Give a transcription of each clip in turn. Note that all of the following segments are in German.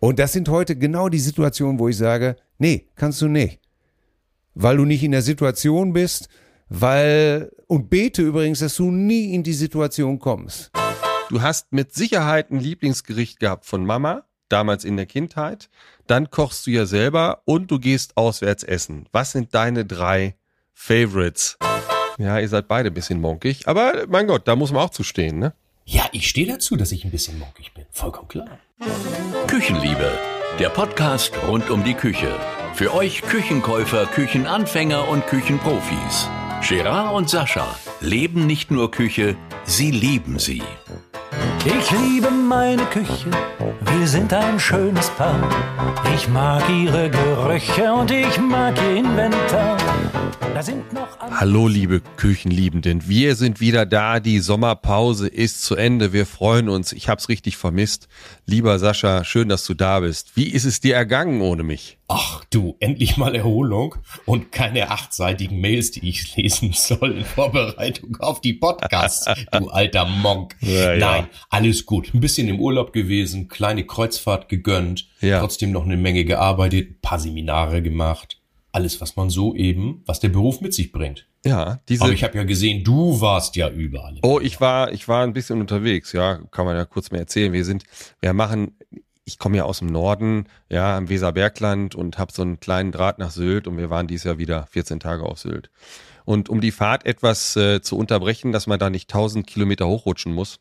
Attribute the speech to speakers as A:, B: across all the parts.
A: Und das sind heute genau die Situationen, wo ich sage, nee, kannst du nicht. Weil du nicht in der Situation bist, weil, und bete übrigens, dass du nie in die Situation kommst.
B: Du hast mit Sicherheit ein Lieblingsgericht gehabt von Mama, damals in der Kindheit. Dann kochst du ja selber und du gehst auswärts essen. Was sind deine drei Favorites? Ja, ihr seid beide ein bisschen monkig, aber mein Gott, da muss man auch zu stehen, ne?
C: Ja, ich stehe dazu, dass ich ein bisschen mockig bin. Vollkommen klar.
D: Küchenliebe, der Podcast rund um die Küche. Für euch Küchenkäufer, Küchenanfänger und Küchenprofis. Gerard und Sascha leben nicht nur Küche, sie lieben sie.
E: Ich liebe meine Küche, wir sind ein schönes Paar. Ich mag ihre Gerüche und ich mag ihr Inventar.
B: Da sind noch Hallo liebe Küchenliebenden, wir sind wieder da, die Sommerpause ist zu Ende, wir freuen uns, ich hab's richtig vermisst. Lieber Sascha, schön, dass du da bist. Wie ist es dir ergangen ohne mich?
C: Ach du, endlich mal Erholung und keine achtseitigen Mails, die ich lesen soll in Vorbereitung auf die Podcasts, du alter Monk. Ja, ja. Nein, alles gut. Ein bisschen im Urlaub gewesen, kleine Kreuzfahrt gegönnt, ja. trotzdem noch eine Menge gearbeitet, ein paar Seminare gemacht. Alles, was man so eben, was der Beruf mit sich bringt.
B: Ja,
C: diese. Aber ich habe ja gesehen, du warst ja überall.
B: Oh, ich war, ich war ein bisschen unterwegs. Ja, kann man ja kurz mehr erzählen. Wir sind, wir machen ich komme ja aus dem Norden, ja, im Weserbergland und habe so einen kleinen Draht nach Sylt und wir waren dieses Jahr wieder 14 Tage auf Sylt. Und um die Fahrt etwas äh, zu unterbrechen, dass man da nicht 1000 Kilometer hochrutschen muss,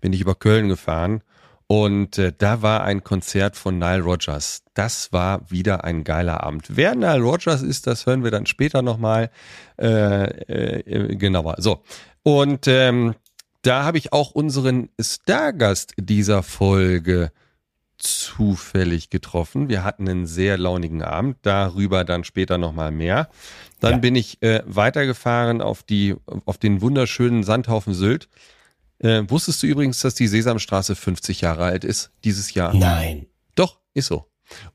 B: bin ich über Köln gefahren und äh, da war ein Konzert von Nile Rogers. Das war wieder ein geiler Abend. Wer Nile Rogers ist, das hören wir dann später nochmal äh, äh, genauer. So, und ähm, da habe ich auch unseren Stargast dieser Folge zufällig getroffen. Wir hatten einen sehr launigen Abend, darüber dann später nochmal mehr. Dann ja. bin ich äh, weitergefahren auf die, auf den wunderschönen Sandhaufen Sylt. Äh, wusstest du übrigens, dass die Sesamstraße 50 Jahre alt ist dieses Jahr?
C: Nein.
B: Doch, ist so.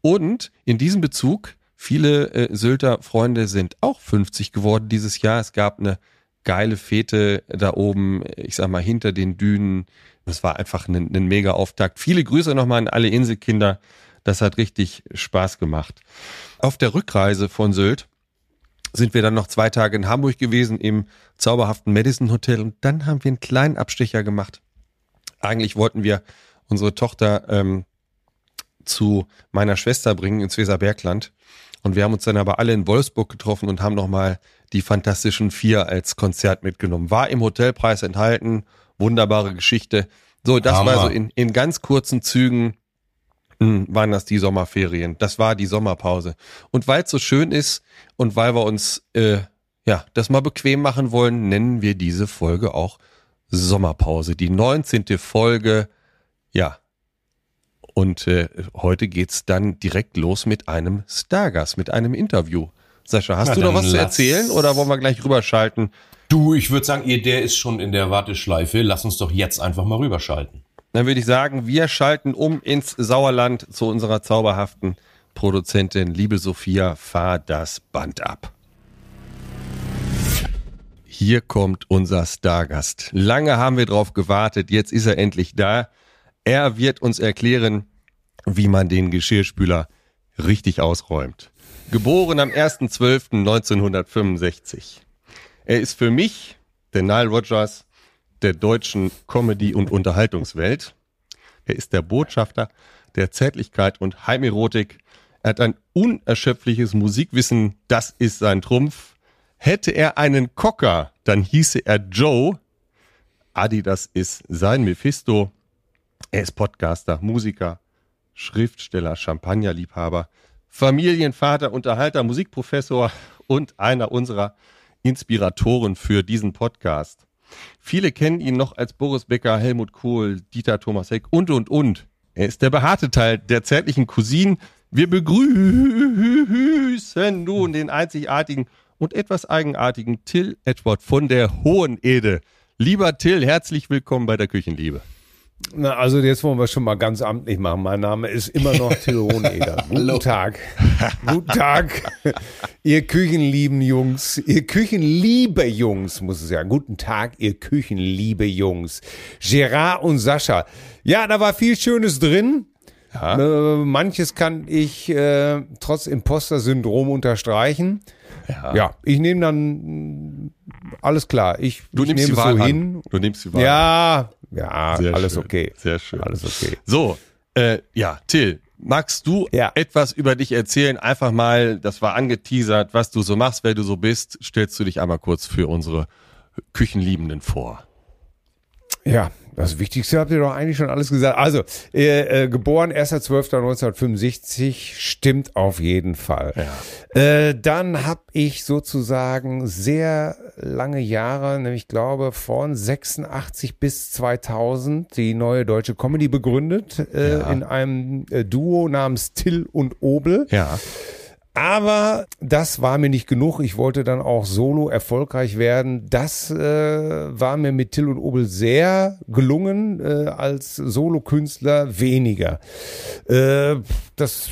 B: Und in diesem Bezug, viele äh, Sylter Freunde sind auch 50 geworden dieses Jahr. Es gab eine geile Fete da oben, ich sag mal, hinter den Dünen. Das war einfach ein, ein mega Auftakt. Viele Grüße nochmal an alle Inselkinder. Das hat richtig Spaß gemacht. Auf der Rückreise von Sylt sind wir dann noch zwei Tage in Hamburg gewesen im zauberhaften Madison Hotel und dann haben wir einen kleinen Abstecher gemacht. Eigentlich wollten wir unsere Tochter ähm, zu meiner Schwester bringen ins Weserbergland und wir haben uns dann aber alle in Wolfsburg getroffen und haben nochmal die Fantastischen Vier als Konzert mitgenommen. War im Hotelpreis enthalten, wunderbare Geschichte. So, das Hammer. war so in, in ganz kurzen Zügen mh, hm, waren das die Sommerferien. Das war die Sommerpause. Und weil es so schön ist und weil wir uns äh, ja das mal bequem machen wollen, nennen wir diese Folge auch Sommerpause. Die 19. Folge, ja, und äh, heute geht's dann direkt los mit einem Stargast, mit einem Interview. Sascha, hast Na, du noch was zu erzählen oder wollen wir gleich rüberschalten?
C: Du, ich würde sagen, ihr, der ist schon in der Warteschleife. Lass uns doch jetzt einfach mal rüberschalten.
B: Dann würde ich sagen, wir schalten um ins Sauerland zu unserer zauberhaften Produzentin. Liebe Sophia, fahr das Band ab. Hier kommt unser Stargast. Lange haben wir drauf gewartet, jetzt ist er endlich da. Er wird uns erklären, wie man den Geschirrspüler richtig ausräumt. Geboren am 1.12.1965. Er ist für mich der Nile Rogers der deutschen Comedy- und Unterhaltungswelt. Er ist der Botschafter der Zärtlichkeit und Heimerotik. Er hat ein unerschöpfliches Musikwissen, das ist sein Trumpf. Hätte er einen Cocker, dann hieße er Joe. Adidas ist sein Mephisto. Er ist Podcaster, Musiker, Schriftsteller, Champagnerliebhaber, Familienvater, Unterhalter, Musikprofessor und einer unserer Inspiratoren für diesen Podcast. Viele kennen ihn noch als Boris Becker, Helmut Kohl, Dieter Thomas Heck und, und, und. Er ist der behaarte Teil der zärtlichen Cousine. Wir begrüßen nun den einzigartigen und etwas eigenartigen Till Edward von der Hohen Ede. Lieber Till, herzlich willkommen bei der Küchenliebe.
A: Na, also jetzt wollen wir schon mal ganz amtlich machen. Mein Name ist immer noch Till Hoheneder. Guten Tag. Guten Tag. ihr Küchenlieben Jungs. Ihr Küchenliebe Jungs, muss es ja. Guten Tag, ihr Küchenliebe Jungs. Gerard und Sascha. Ja, da war viel Schönes drin. Ja. Äh, manches kann ich äh, trotz Imposter-Syndrom unterstreichen. Ja. ja, ich nehme dann alles klar. Ich,
B: du
A: ich
B: nimmst
A: nehme
B: die Wahl
A: so
B: an.
A: hin.
B: Du nimmst die Wahl.
A: Ja, ja,
B: Sehr
A: alles
B: schön.
A: okay.
B: Sehr schön.
A: Alles okay.
B: So, äh, ja, Till, magst du
A: Ja.
B: etwas über dich erzählen? Einfach mal, das war angeteasert, was du so machst, wer du so bist. Stellst du dich einmal kurz für unsere Küchenliebenden vor?
A: Ja, das Wichtigste habt ihr doch eigentlich schon alles gesagt. Also, äh, äh, geboren 1.12.1965, stimmt auf jeden Fall. Äh, dann habe ich sozusagen sehr lange Jahre, nämlich glaube von 86 bis 2000, die neue deutsche Comedy begründet, äh,
B: Ja.
A: in einem äh, Duo namens Till und Obel.
B: Ja.
A: Aber das war mir nicht genug. Ich wollte dann auch solo erfolgreich werden. Das äh, war mir mit Till und Obel sehr gelungen, äh, als Solokünstler weniger. Äh, das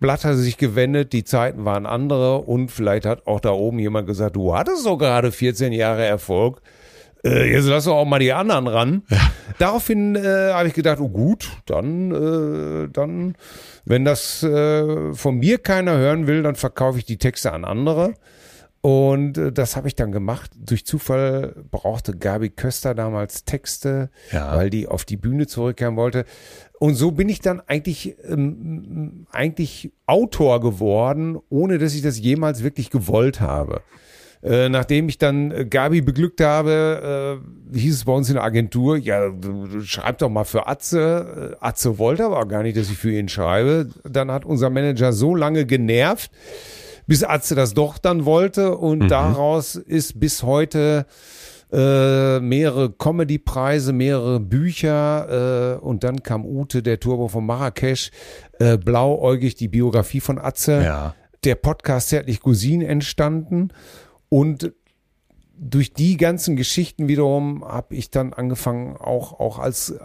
A: Blatt hat sich gewendet, die Zeiten waren andere und vielleicht hat auch da oben jemand gesagt, du hattest doch gerade 14 Jahre Erfolg. Äh, jetzt lass doch auch mal die anderen ran. Daraufhin äh, habe ich gedacht, oh gut, dann, äh, dann, wenn das äh, von mir keiner hören will, dann verkaufe ich die Texte an andere. Und äh, das habe ich dann gemacht. Durch Zufall brauchte Gabi Köster damals Texte,
B: Ja.
A: weil die auf die Bühne zurückkehren wollte. Und so bin ich dann eigentlich, ähm, eigentlich Autor geworden, ohne dass ich das jemals wirklich gewollt habe. Äh, nachdem ich dann äh, Gabi beglückt habe, äh, hieß es bei uns in der Agentur, ja, schreib doch mal für Atze. Äh, Atze wollte aber auch gar nicht, dass ich für ihn schreibe. Dann hat unser Manager so lange genervt, bis Atze das doch dann wollte. Und daraus ist bis heute äh, mehrere Comedy-Preise, mehrere Bücher äh, und dann kam Ute, der Turbo von Marrakesch, äh, blauäugig die Biografie von Atze
B: Ja.
A: der Podcast Zärtlich Cousin entstanden und durch die ganzen Geschichten wiederum habe ich dann angefangen, auch, auch als äh,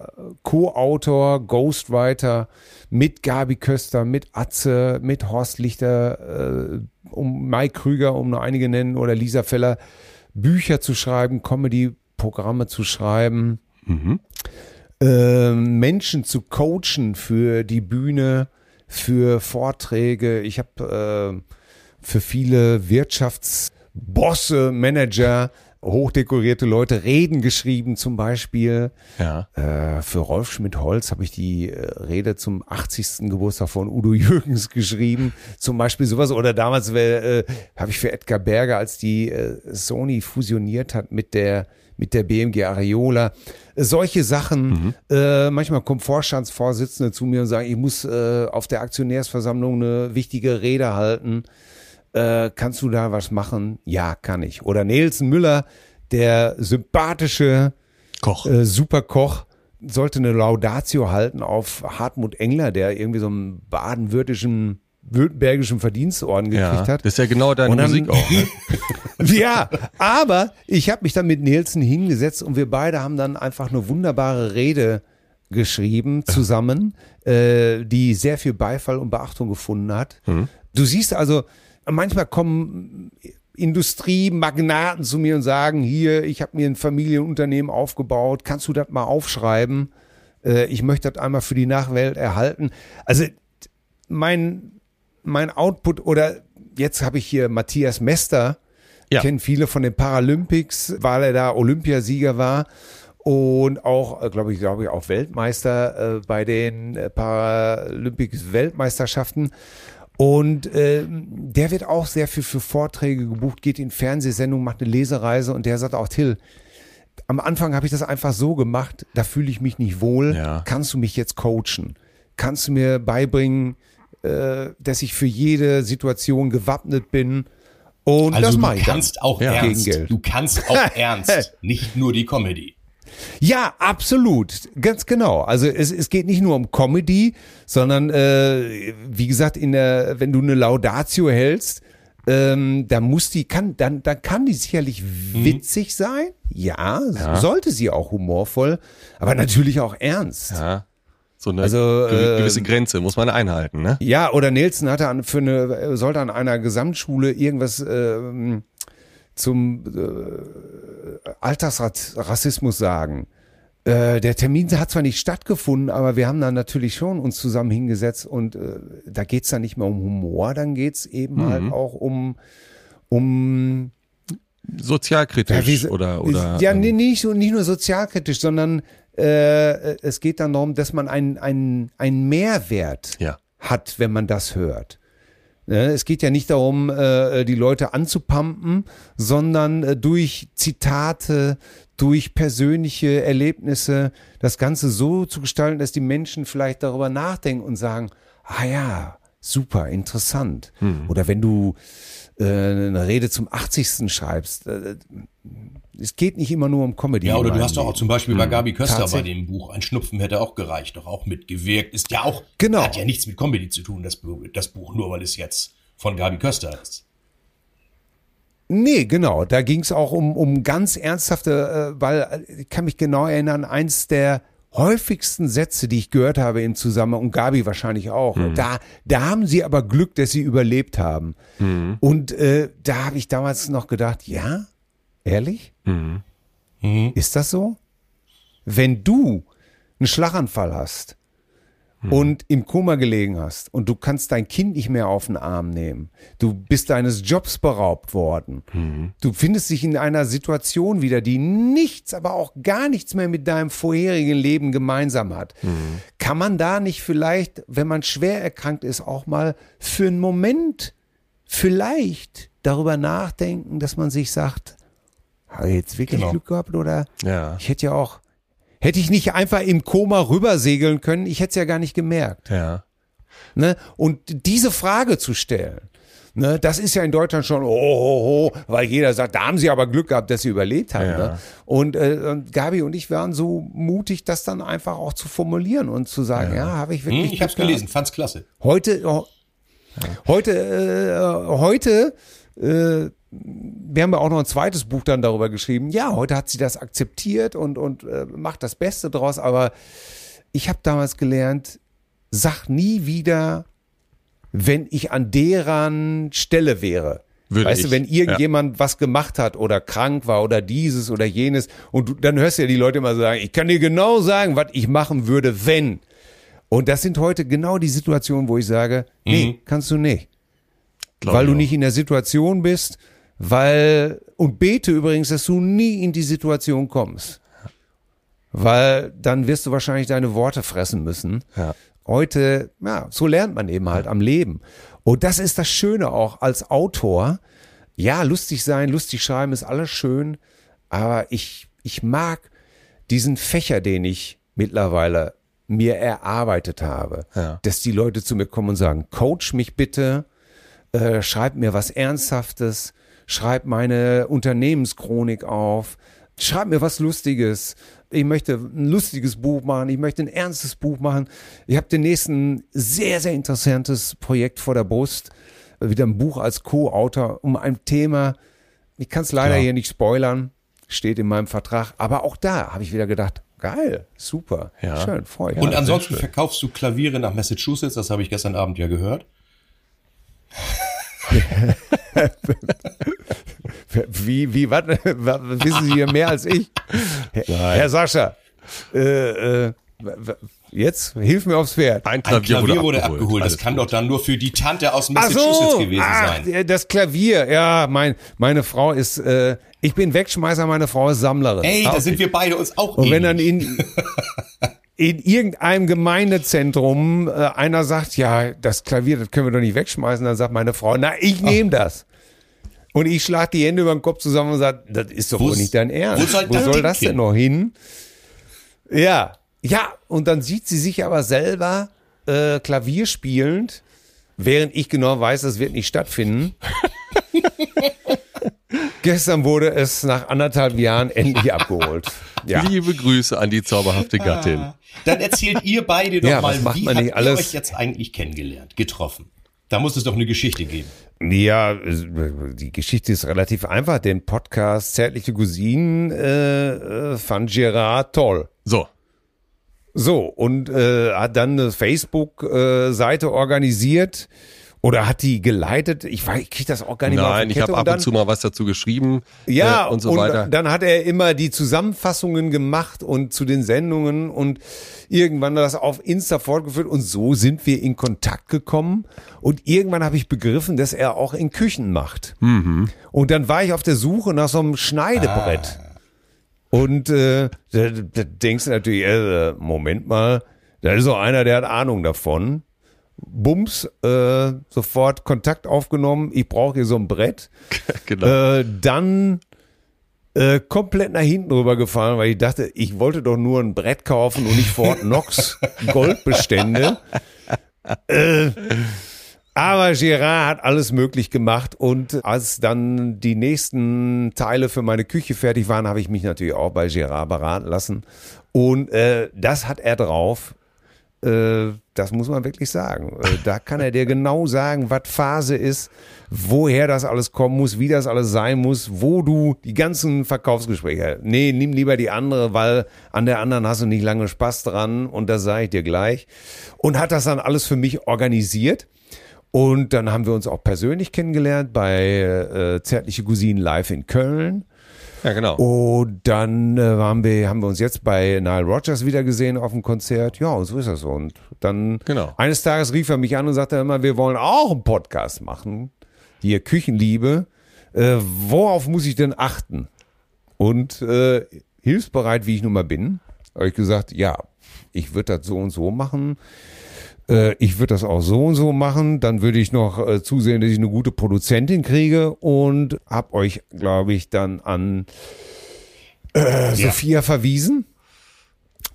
A: Co-Autor, Ghostwriter mit Gabi Köster, mit Atze, mit Horst Lichter, äh, um Mike Krüger, um nur einige nennen, oder Lisa Feller, Bücher zu schreiben, Comedy-Programme zu schreiben äh, Menschen zu coachen für die Bühne, für Vorträge. Ich habe äh, für viele Wirtschaftsbosse, Manager, hochdekorierte Leute Reden geschrieben zum Beispiel.
B: Ja.
A: Äh, für Rolf Schmidt-Holz habe ich die äh, Rede zum 80. Geburtstag von Udo Jürgens geschrieben. Zum Beispiel sowas. Oder damals äh, habe ich für Edgar Berger, als die Sony fusioniert hat mit der mit der BMG Areola. Solche Sachen. Äh, manchmal kommen Vorstandsvorsitzende zu mir und sagen, ich muss auf der Aktionärsversammlung eine wichtige Rede halten. Äh, kannst du da was machen? Ja, kann ich. Oder Nelson Müller, der sympathische
B: Koch.
A: äh, Superkoch, sollte eine Laudatio halten auf Hartmut Engler, der irgendwie so einen baden-württembergischen württembergischen Verdienstorden
B: ja.
A: gekriegt hat.
B: Das ist ja genau deine
A: dann-
B: Musik auch. Ne?
A: Ja, aber ich habe mich dann mit Nielsen hingesetzt und wir beide haben dann einfach eine wunderbare Rede geschrieben zusammen, äh, die sehr viel Beifall und Beachtung gefunden hat. Du siehst also, manchmal kommen Industriemagnaten zu mir und sagen, hier, ich habe mir ein Familienunternehmen aufgebaut, kannst du das mal aufschreiben? Äh, ich möchte das einmal für die Nachwelt erhalten. Also mein, mein Output oder jetzt habe ich hier Matthias Mester,
B: Ja.
A: kennen viele von den Paralympics, weil er da Olympiasieger war und auch, glaube ich, glaube ich, auch Weltmeister äh, bei den äh, Paralympics Weltmeisterschaften. Und äh, der wird auch sehr viel für Vorträge gebucht, geht in Fernsehsendungen, macht eine Lesereise und der sagt auch, Till, am Anfang habe ich das einfach so gemacht, da fühle ich mich nicht wohl.
B: Ja.
A: Kannst du mich jetzt coachen? Kannst du mir beibringen, äh, dass ich für jede Situation gewappnet bin? Und das
C: Also
A: mache
C: du
A: ich dann.
C: kannst auch
B: Ja.
C: ernst. Du kannst auch ernst, nicht nur die Comedy.
A: Ja, absolut. Ganz genau. Also es, es geht nicht nur um Comedy, sondern äh, wie gesagt, in der, wenn du eine Laudatio hältst, ähm, da muss die, kann, dann, dann kann die sicherlich witzig sein. Ja, sollte sie auch humorvoll, aber natürlich auch ernst.
B: Ja. So eine
A: Also, äh,
B: gewisse Grenze muss man einhalten, ne?
A: Ja, oder Nelson hatte an, für eine, sollte an einer Gesamtschule irgendwas ähm, zum äh, Alltagsrassismus sagen. äh, der Termin hat zwar nicht stattgefunden, aber wir haben dann natürlich schon uns zusammen hingesetzt und äh, da geht's dann nicht mehr um Humor, dann geht's eben
B: Mhm.
A: halt auch um, um
B: Sozialkritisch
A: wie-
B: oder, oder.
A: ja,
B: ähm,
A: nicht, nicht nur sozialkritisch, sondern äh, es geht dann darum, dass man einen einen einen Mehrwert
B: Ja.
A: hat, wenn man das hört. Ne, Es geht ja nicht darum, äh, die Leute anzupumpen, sondern äh, durch Zitate, durch persönliche Erlebnisse das Ganze so zu gestalten, dass die Menschen vielleicht darüber nachdenken und sagen, ah ja, super, interessant. Oder wenn du äh, eine Rede zum 80. schreibst, es geht nicht immer nur um Comedy.
C: Ja, oder du hast doch auch zum Beispiel bei Gabi Köster bei dem Buch Ein Schnupfen hätte auch gereicht, doch auch mitgewirkt. Ist ja auch,
A: Genau.
C: hat ja nichts mit Comedy zu tun, das, das Buch, nur weil es jetzt von Gabi Köster ist.
A: Nee, genau. Da ging es auch um, um ganz ernsthafte, äh, weil äh, ich kann mich genau erinnern, eins der häufigsten Sätze, die ich gehört habe im Zusammenhang, und Gabi wahrscheinlich auch, da, da haben sie aber Glück, dass sie überlebt haben. Und äh, da habe ich damals noch gedacht, ja, ehrlich? Ist das so? Wenn du einen Schlaganfall hast und im Koma gelegen hast und du kannst dein Kind nicht mehr auf den Arm nehmen, du bist deines Jobs beraubt worden, du findest dich in einer Situation wieder, die nichts, aber auch gar nichts mehr mit deinem vorherigen Leben gemeinsam hat. Kann man da nicht vielleicht, wenn man schwer erkrankt ist, auch mal für einen Moment vielleicht darüber nachdenken, dass man sich sagt, habe ich jetzt wirklich
C: Genau.
A: Glück gehabt oder
B: Ja.
A: ich hätte ja auch, hätte ich nicht einfach im Koma rübersegeln können, ich hätte es ja gar nicht gemerkt.
B: Ja.
A: Ne? Und diese Frage zu stellen, ne, das ist ja in Deutschland schon, oh, oh, oh, weil jeder sagt, da haben sie aber Glück gehabt, dass sie überlebt haben.
B: Ja.
A: Ne? Und, äh, und Gabi und ich waren so mutig, das dann einfach auch zu formulieren und zu sagen, ja, habe ich wirklich
C: Hm, ich hab's
A: Glück
C: gelesen, fand's klasse.
A: Heute, oh, heute, äh, heute, äh, wir haben ja auch noch ein zweites Buch dann darüber geschrieben. Ja, heute hat sie das akzeptiert und, und äh, macht das Beste draus. Aber ich habe damals gelernt, sag nie wieder, wenn ich an deren Stelle wäre.
B: Würde
A: weißt
B: ich,
A: du, wenn irgendjemand was gemacht hat oder krank war oder dieses oder jenes und du, dann hörst du ja die Leute immer sagen, ich kann dir genau sagen, was ich machen würde, wenn. Und das sind heute genau die Situationen, wo ich sage, nee, kannst du nicht
B: Glaub
A: weil du
B: auch.
A: nicht in der Situation bist, weil und bete übrigens, dass du nie in die Situation kommst. Weil dann wirst du wahrscheinlich deine Worte fressen müssen.
B: Ja.
A: Heute, ja, so lernt man eben halt am Leben. Und das ist das Schöne auch als Autor. Ja, lustig sein, lustig schreiben ist alles schön, aber ich, ich mag diesen Fächer, den ich mittlerweile mir erarbeitet habe,
B: Ja.
A: dass die Leute zu mir kommen und sagen, coach mich bitte, äh, schreib mir was Ernsthaftes, schreib meine Unternehmenschronik auf, schreib mir was Lustiges. Ich möchte ein lustiges Buch machen, ich möchte ein ernstes Buch machen. Ich habe demnächst ein sehr, sehr interessantes Projekt vor der Brust. Wieder ein Buch als Co-Autor um ein Thema. Ich kann es leider
B: Klar.
A: hier nicht spoilern, steht in meinem Vertrag. Aber auch da habe ich wieder gedacht, geil, super,
B: Ja.
A: schön, freue ich
C: Und
A: mich.
C: ansonsten verkaufst du Klaviere nach Massachusetts, das habe ich gestern Abend ja gehört.
A: Wie, wie, was, wissen Sie hier mehr als ich? Herr, Herr Sascha, äh, äh, jetzt hilf mir aufs Pferd.
B: Ein
C: Ein
B: Klavier,
C: Klavier wurde
B: abgeholt.
C: abgeholt. Das
B: Alles
C: kann
B: gut.
C: doch dann nur für die Tante aus
A: Ach
C: Massachusetts gewesen
A: ach,
C: sein.
A: das Klavier, ja, mein, meine Frau ist, äh, ich bin Wegschmeißer, meine Frau ist Sammlerin.
C: Ey,
A: Ah,
C: da
A: okay.
C: sind wir beide uns auch
A: Und wenn dann
C: ähnlich.
A: in, in irgendeinem Gemeindezentrum äh, einer sagt, ja, das Klavier, das können wir doch nicht wegschmeißen, dann sagt meine Frau, na, ich nehme das. Und ich schlag die Hände über den Kopf zusammen und sage, das ist doch
C: Wo
A: wohl nicht dein Ernst.
C: wo soll das
A: denn
C: hin?
A: noch hin? Ja, ja, und dann sieht sie sich aber selber äh, Klavier spielend, während ich genau weiß, das wird nicht stattfinden. Gestern wurde es nach anderthalb Jahren endlich abgeholt. Ja.
B: Liebe Grüße an die zauberhafte Gattin.
C: Dann erzählt ihr beide doch
A: Ja, was
C: mal,
A: macht
C: wie
A: man
C: habt ihr
A: alles?
C: euch jetzt eigentlich kennengelernt, getroffen? Da muss es doch eine Geschichte geben.
A: Ja, die Geschichte ist relativ einfach. Den Podcast Zärtliche Cousinen äh, äh, fand Gerard toll.
B: So.
A: So, und äh, hat dann eine Facebook-Seite organisiert Oder hat die geleitet? Ich weiß, ich kriege das auch gar nicht mehr auf
B: Nein, ich habe ab und, zu mal was dazu geschrieben
A: ja,
B: äh, und so weiter.
A: dann hat er immer die Zusammenfassungen gemacht und zu den Sendungen und irgendwann das auf Insta fortgeführt und so sind wir in Kontakt gekommen und irgendwann habe ich begriffen, dass er auch in Küchen macht.
B: Mhm.
A: Und dann war ich auf der Suche nach so einem Schneidebrett. Und äh, da, da denkst du natürlich, äh, Moment mal, da ist so einer, der hat Ahnung davon. Bums, äh, sofort Kontakt aufgenommen, ich brauche hier so ein Brett.
B: genau.
A: Äh, dann äh, komplett nach hinten rübergefallen, weil ich dachte, ich wollte doch nur ein Brett kaufen und nicht Fort Knox Goldbestände. äh, aber Gerard hat alles möglich gemacht und als dann die nächsten Teile für meine Küche fertig waren, habe ich mich natürlich auch bei Gerard beraten lassen. Und äh, das hat er drauf. Äh, das muss man wirklich sagen. Äh, da kann er dir genau sagen, was Phase ist, woher das alles kommen muss, wie das alles sein muss, wo du die ganzen Verkaufsgespräche. Nee, nimm lieber die andere, weil an der anderen hast du nicht lange Spaß dran und das sage ich dir gleich. Und hat das dann alles für mich organisiert. Und dann haben wir uns auch persönlich kennengelernt bei äh, Zärtliche Cousinen live in Köln.
B: Ja, genau.
A: Und dann äh, waren wir, haben wir uns jetzt bei Nile Rogers wieder gesehen auf dem Konzert. Ja, und so ist das so. Und dann
B: Genau.
A: eines Tages rief er mich an und sagte immer, wir wollen auch einen Podcast machen. Hier Küchenliebe. Äh, worauf muss ich denn achten? Und äh, hilfsbereit, wie ich nun mal bin, habe ich gesagt, ja, ich würde das so und so machen. Äh, ich würde das auch so und so machen. Dann würde ich noch äh, zusehen, dass ich eine gute Produzentin kriege und habe euch, glaube ich, dann an äh, Sophia verwiesen.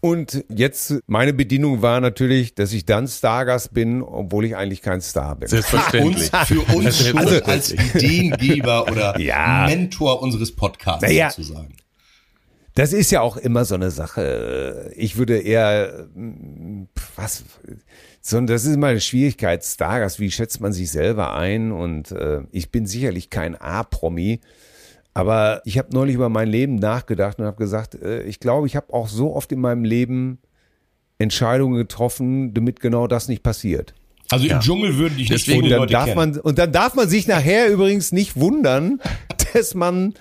A: Und jetzt, meine Bedienung war natürlich, dass ich dann Stargast bin, obwohl ich eigentlich kein Star bin.
B: Selbstverständlich.
C: Uns, für uns schon
A: Also-
C: als Ideengeber oder
A: Ja.
C: Mentor unseres Podcasts
A: Naja.
C: sozusagen.
A: Das ist ja auch immer so eine Sache. Ich würde eher, mm, was, so, das ist immer eine Schwierigkeit. Stargast, wie schätzt man sich selber ein? Und äh, ich bin sicherlich kein A-Promi, aber ich habe neulich über mein Leben nachgedacht und habe gesagt, äh, ich glaube, ich habe auch so oft in meinem Leben Entscheidungen getroffen, damit genau das nicht passiert.
C: Also im Dschungel würden dich nicht
B: Deswegen
A: Und dann
C: Leute
A: darf
C: kennen.
A: man und dann darf man sich nachher übrigens nicht wundern, dass man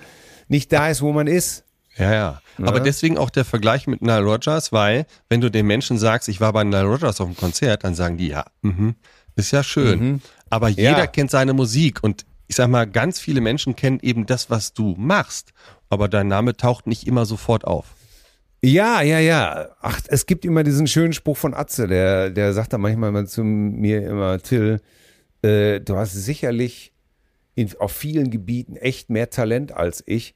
A: nicht da ist, wo man ist.
B: Ja, ja. Aber deswegen auch der Vergleich mit Nile Rogers, weil wenn du den Menschen sagst, ich war bei Nile Rogers auf dem Konzert, dann sagen die, ja, mhm, ist ja schön. Aber jeder
A: Ja.
B: kennt seine Musik und ich sag mal, ganz viele Menschen kennen eben das, was du machst. Aber dein Name taucht nicht immer sofort auf.
A: Ja, ja, ja. Ach, es gibt immer diesen schönen Spruch von Atze, der, der sagt da manchmal immer zu mir immer, Till, äh, du hast sicherlich in, auf vielen Gebieten echt mehr Talent als ich.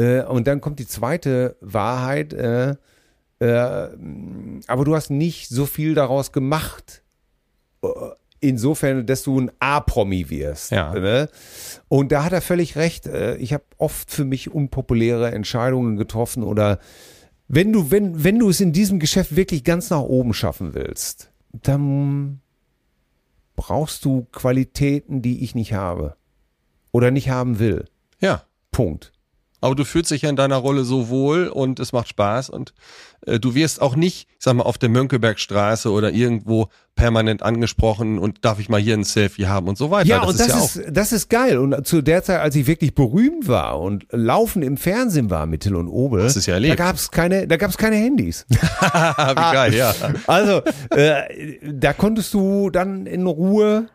A: Äh, und dann kommt die zweite Wahrheit, äh, äh, aber du hast nicht so viel daraus gemacht. Äh, Insofern, dass du ein A-Promi wirst.
B: Ja.
A: Ne? Und da hat er völlig recht. Ich habe oft für mich unpopuläre Entscheidungen getroffen oder wenn du, wenn, wenn du es in diesem Geschäft wirklich ganz nach oben schaffen willst, dann brauchst du Qualitäten, die ich nicht habe oder nicht haben will.
B: Ja.
A: Punkt.
B: Aber du fühlst dich ja in deiner Rolle so wohl und es macht Spaß und äh, du wirst auch nicht, ich sag mal, auf der Mönckebergstraße oder irgendwo permanent angesprochen und darf ich mal hier ein Selfie haben und so weiter.
A: Ja, und das,
B: ja
A: ist, das ist geil. Und zu der Zeit, als ich wirklich berühmt war und laufen im Fernsehen war mit Till und Obel,
B: Hast du's ja erlebt.
A: da gab's keine, da gab's keine Handys.
B: wie geil, ja.
A: Also, äh, da konntest du dann in Ruhe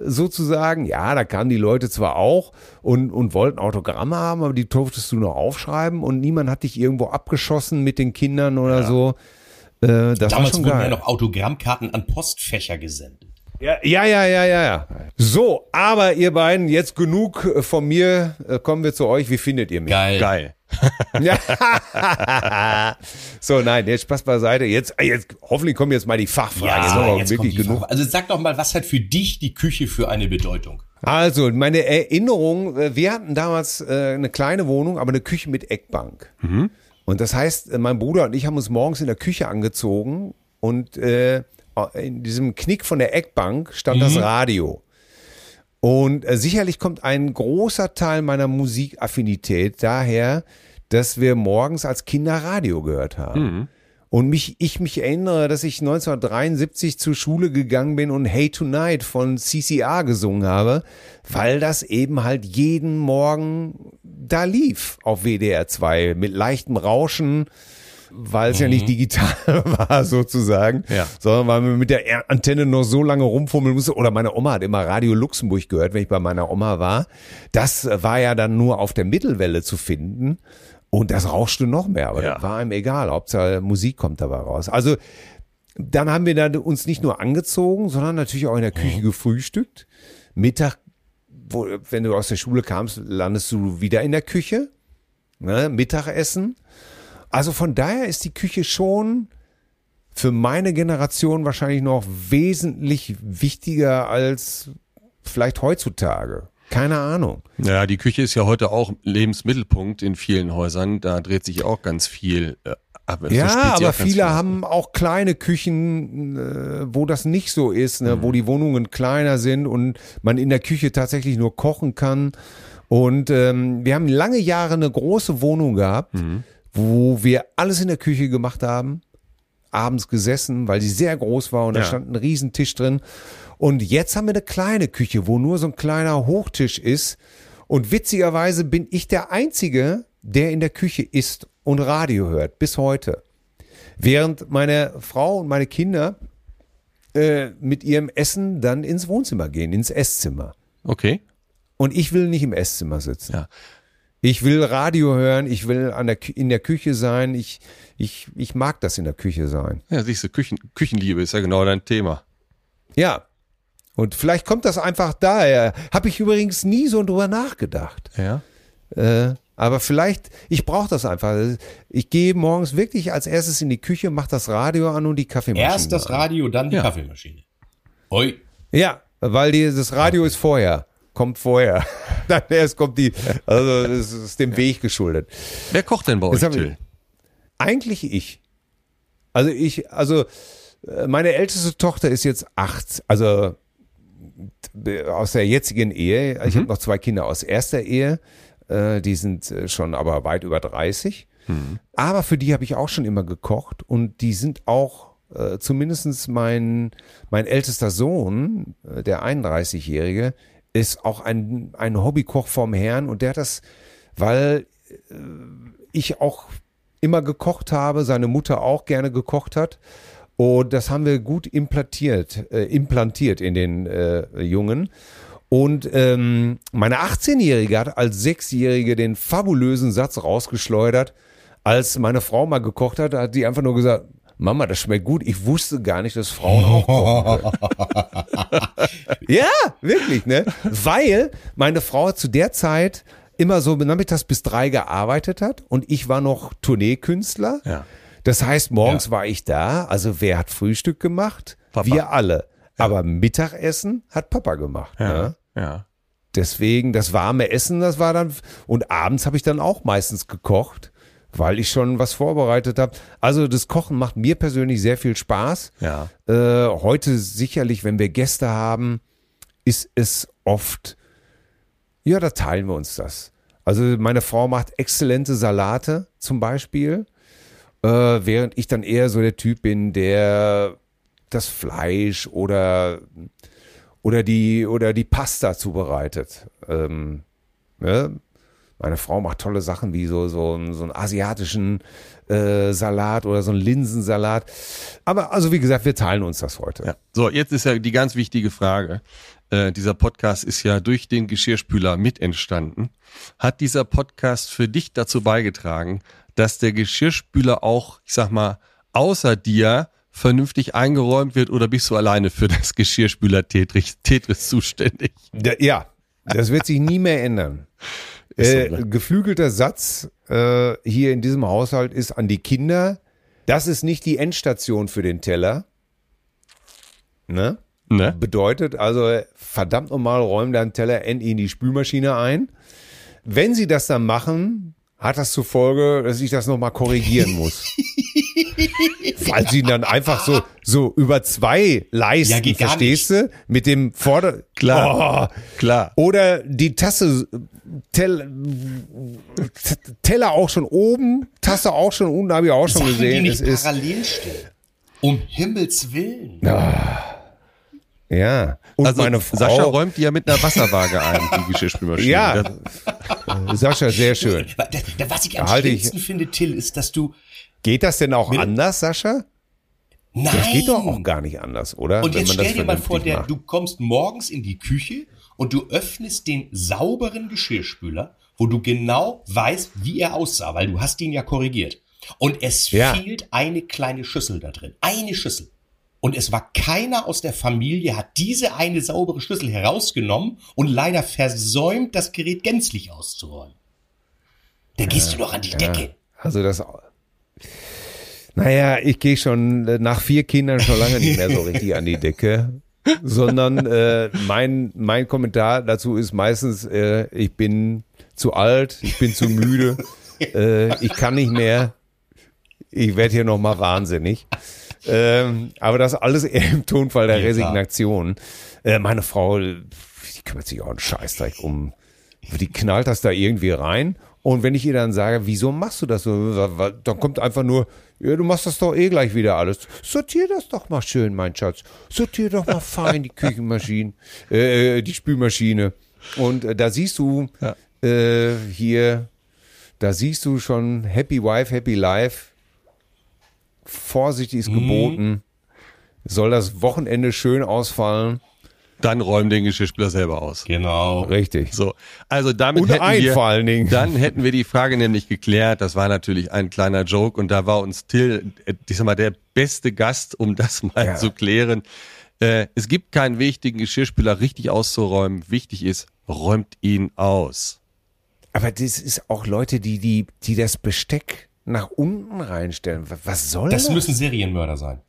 A: sozusagen, ja, da kamen die Leute zwar auch und, und wollten Autogramme haben, aber die durftest du noch aufschreiben und niemand hat dich irgendwo abgeschossen mit den Kindern oder so. Äh, das war
C: Damals
A: schon
C: wurden
A: geil.
C: ja noch Autogrammkarten an Postfächer gesendet.
A: Ja, ja, ja, ja, ja, ja. So, aber ihr beiden, jetzt genug von mir. Äh, Kommen wir zu euch. Wie findet ihr mich?
C: Geil.
B: Geil.
A: Ja. so, nein, jetzt Spaß beiseite. Jetzt, äh, jetzt, hoffentlich kommen jetzt mal die Fachfragen. auch
C: jetzt
A: wirklich genug.
C: Frage. Also sag doch mal, was hat für dich die Küche für eine Bedeutung?
A: Also, meine Erinnerung, äh, wir hatten damals äh, eine kleine Wohnung, aber eine Küche mit Eckbank. Und das heißt, äh, mein Bruder und ich haben uns morgens in der Küche angezogen und äh, in diesem Knick von der Eckbank stand das Radio. Und äh, sicherlich kommt ein großer Teil meiner Musikaffinität daher, dass wir morgens als Kinder Radio gehört haben. Und mich, ich mich erinnere, dass ich 1973 zur Schule gegangen bin und Hey Tonight von CCR gesungen habe, weil das eben halt jeden Morgen da lief auf WDR 2 mit leichtem Rauschen weil es mhm. ja nicht mhm. digital war sozusagen,
B: ja.
A: sondern weil man mit der Antenne noch so lange rumfummeln musste. Oder meine Oma hat immer Radio Luxemburg gehört, wenn ich bei meiner Oma war. Das war ja dann nur auf der Mittelwelle zu finden. Und das rauschte noch mehr, aber ja. das war einem egal. Hauptsache Musik kommt dabei raus. Also dann haben wir da uns nicht nur angezogen, sondern natürlich auch in der Küche mhm. gefrühstückt. Mittag, wo, wenn du aus der Schule kamst, landest du wieder in der Küche. Ne? Mittagessen. Also von daher ist die Küche schon für meine Generation wahrscheinlich noch wesentlich wichtiger als vielleicht heutzutage. Keine Ahnung.
B: Ja, die Küche ist ja heute auch Lebensmittelpunkt in vielen Häusern. Da dreht sich auch ganz viel äh,
A: ab. Ja, aber viele haben auch kleine Küchen, äh, wo das nicht so ist, ne? Mhm. wo die Wohnungen kleiner sind und man in der Küche tatsächlich nur kochen kann. Und ähm, wir haben lange Jahre eine große Wohnung gehabt. Mhm wo wir alles in der Küche gemacht haben, abends gesessen, weil sie sehr groß war und ja. da stand ein Riesentisch drin. Und jetzt haben wir eine kleine Küche, wo nur so ein kleiner Hochtisch ist. Und witzigerweise bin ich der Einzige, der in der Küche isst und Radio hört, bis heute. Während meine Frau und meine Kinder äh, mit ihrem Essen dann ins Wohnzimmer gehen, ins Esszimmer.
B: Okay.
A: Und ich will nicht im Esszimmer sitzen.
B: Ja.
A: Ich will Radio hören, ich will an der, in der Küche sein, ich, ich, ich mag das in der Küche sein.
B: Ja, siehst du, Küchen, Küchenliebe ist ja genau dein Thema.
A: Ja. Und vielleicht kommt das einfach daher. Habe ich übrigens nie so drüber nachgedacht.
B: Ja.
A: Äh, aber vielleicht, ich brauche das einfach. Ich gehe morgens wirklich als erstes in die Küche, mache das Radio an und die Kaffeemaschine.
C: Erst das Radio, dann die ja. Kaffeemaschine.
A: Oi. Ja, weil die, das Radio ist vorher kommt vorher. Dann erst kommt die, also das ist dem Weg geschuldet.
B: Wer kocht denn bei euch,
A: Till? Eigentlich ich. Also ich, also äh, meine älteste Tochter ist jetzt acht, also aus der jetzigen Ehe. Ich mhm. habe noch zwei Kinder aus erster Ehe. Äh, die sind äh, schon aber weit über 30. Mhm. Aber für die habe ich auch schon immer gekocht und die sind auch äh, zumindest mein, mein ältester Sohn, der 31-Jährige, ist auch ein, ein Hobbykoch vom Herrn und der hat das, weil äh, ich auch immer gekocht habe, seine Mutter auch gerne gekocht hat. Und das haben wir gut implantiert, äh, implantiert in den äh, Jungen. Und ähm, meine 18-Jährige hat als Sechsjährige den fabulösen Satz rausgeschleudert, als meine Frau mal gekocht hat, hat die einfach nur gesagt, Mama, das schmeckt gut. Ich wusste gar nicht, dass Frauen auch kochen Ja, wirklich, ne? Weil meine Frau zu der Zeit immer so nachmittags bis drei gearbeitet hat und ich war noch Tourneekünstler.
B: Ja.
A: Das heißt, morgens ja. war ich da. Also wer hat Frühstück gemacht? Papa. Wir alle. Ja. Aber Mittagessen hat Papa gemacht.
B: Ja.
A: Ne?
B: ja.
A: Deswegen das warme Essen, das war dann und abends habe ich dann auch meistens gekocht weil ich schon was vorbereitet habe. Also das Kochen macht mir persönlich sehr viel Spaß.
B: Ja.
A: Äh, heute sicherlich, wenn wir Gäste haben, ist es oft, ja, da teilen wir uns das. Also meine Frau macht exzellente Salate zum Beispiel, äh, während ich dann eher so der Typ bin, der das Fleisch oder oder die oder die Pasta zubereitet. Ähm, ja, meine Frau macht tolle Sachen wie so, so, so einen asiatischen äh, Salat oder so einen Linsensalat. Aber also wie gesagt, wir teilen uns das heute.
B: Ja. So, jetzt ist ja die ganz wichtige Frage. Äh, dieser Podcast ist ja durch den Geschirrspüler mit entstanden. Hat dieser Podcast für dich dazu beigetragen, dass der Geschirrspüler auch, ich sag mal, außer dir vernünftig eingeräumt wird oder bist du alleine für das Geschirrspüler Tetris, Tetris zuständig?
A: Ja, das wird sich nie mehr ändern. Äh, so, ne? geflügelter Satz äh, hier in diesem Haushalt ist an die Kinder, das ist nicht die Endstation für den Teller. Ne?
B: ne?
A: Bedeutet also, verdammt nochmal, räumen deinen Teller endlich in die Spülmaschine ein. Wenn sie das dann machen, hat das zur Folge, dass ich das nochmal korrigieren muss. Weil sie ihn dann einfach so, so über zwei Leisten,
C: Ja,
A: verstehst du? Mit dem Vorder...
B: Klar.
A: Oh.
B: Klar.
A: Oder die Tasse, Tell, Teller auch schon oben, Tasse auch schon unten, habe ich auch schon
C: Sachen,
A: gesehen.
C: die
A: Es
C: nicht
A: ist,
C: parallel stehen. Um Himmels Willen.
A: ja. Und
B: also
A: meine Frau...
B: Sascha räumt die ja mit einer Wasserwaage ein, die Geschirrspülmaschine.
A: Ja.
B: Das,
A: Sascha, sehr schön.
C: Da- da- Was ich am
A: Halte ich-
C: finde, Till, ist, dass du.
A: Geht das denn auch
C: Bitte?
A: anders, Sascha?
C: Nein.
A: Das geht doch auch gar nicht anders, oder?
C: Und jetzt stell dir mal vor, der, du kommst morgens in die Küche und du öffnest den sauberen Geschirrspüler, wo du genau weißt, wie er aussah, weil du hast ihn ja korrigiert. Und es
A: Ja.
C: fehlt eine kleine Schüssel da drin. Eine Schüssel. Und es war keiner aus der Familie, hat diese eine saubere Schüssel herausgenommen und leider versäumt, das Gerät gänzlich auszuräumen. Da gehst du doch an die Decke.
A: Also das. Naja, ich gehe schon äh, nach vier Kindern schon lange nicht mehr so richtig an die Decke. Sondern äh, mein, mein Kommentar dazu ist meistens, äh, ich bin zu alt, ich bin zu müde, äh, ich kann nicht mehr, ich werde hier nochmal wahnsinnig. Ähm, aber das alles eher im Tonfall der
C: Ja.
A: Resignation. Äh, meine Frau, die kümmert sich auch einen Scheißdreck um. Die knallt das da irgendwie rein. Und wenn ich ihr dann sage, wieso machst du das so? Dann kommt einfach nur, ja, du machst das doch eh gleich wieder alles. Sortier das doch mal schön, mein Schatz. Sortier doch mal fein die Küchenmaschine, äh, die Spülmaschine. Und äh, da siehst du äh, hier, da siehst du schon Happy Wife, Happy Life. Vorsicht ist geboten. Soll das Wochenende schön ausfallen?
B: Dann räum den Geschirrspüler selber aus.
C: Genau.
A: Richtig.
B: So, also damit
A: Und
B: hätten
A: ein
B: wir,
A: vor allen Dingen.
B: dann hätten wir die Frage nämlich geklärt. Das war natürlich ein kleiner Joke und da war uns Till, ich sag mal, der beste Gast, um das mal
A: Ja.
B: zu klären. Äh, es gibt keinen wichtigen Geschirrspüler richtig auszuräumen. Wichtig ist, räumt ihn aus.
A: Aber das ist auch Leute, die, die, die das Besteck nach unten reinstellen. Was- Was soll das?
C: Das müssen Serienmörder sein.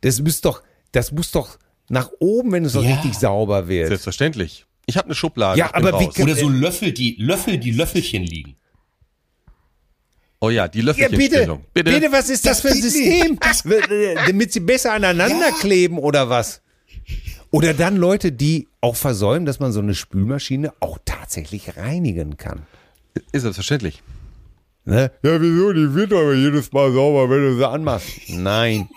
A: Das muss doch, das muss doch nach oben, wenn es so
C: Ja.
A: richtig sauber wird.
B: Selbstverständlich. Ich habe eine Schublade.
A: Ja, aber wie
C: Oder so Löffel, die Löffel, die Löffelchen liegen.
B: Oh ja, die
A: Ja, bitte,
B: Löffelchenstellung.
A: bitte, was ist das, für ein System? Äh, Damit sie besser aneinander kleben oder was? Oder dann Leute, die auch versäumen, dass man so eine Spülmaschine auch tatsächlich reinigen kann.
B: Ist selbstverständlich.
A: Ne? Ja, wieso? Die wird aber jedes Mal sauber, wenn du sie anmachst. Nein.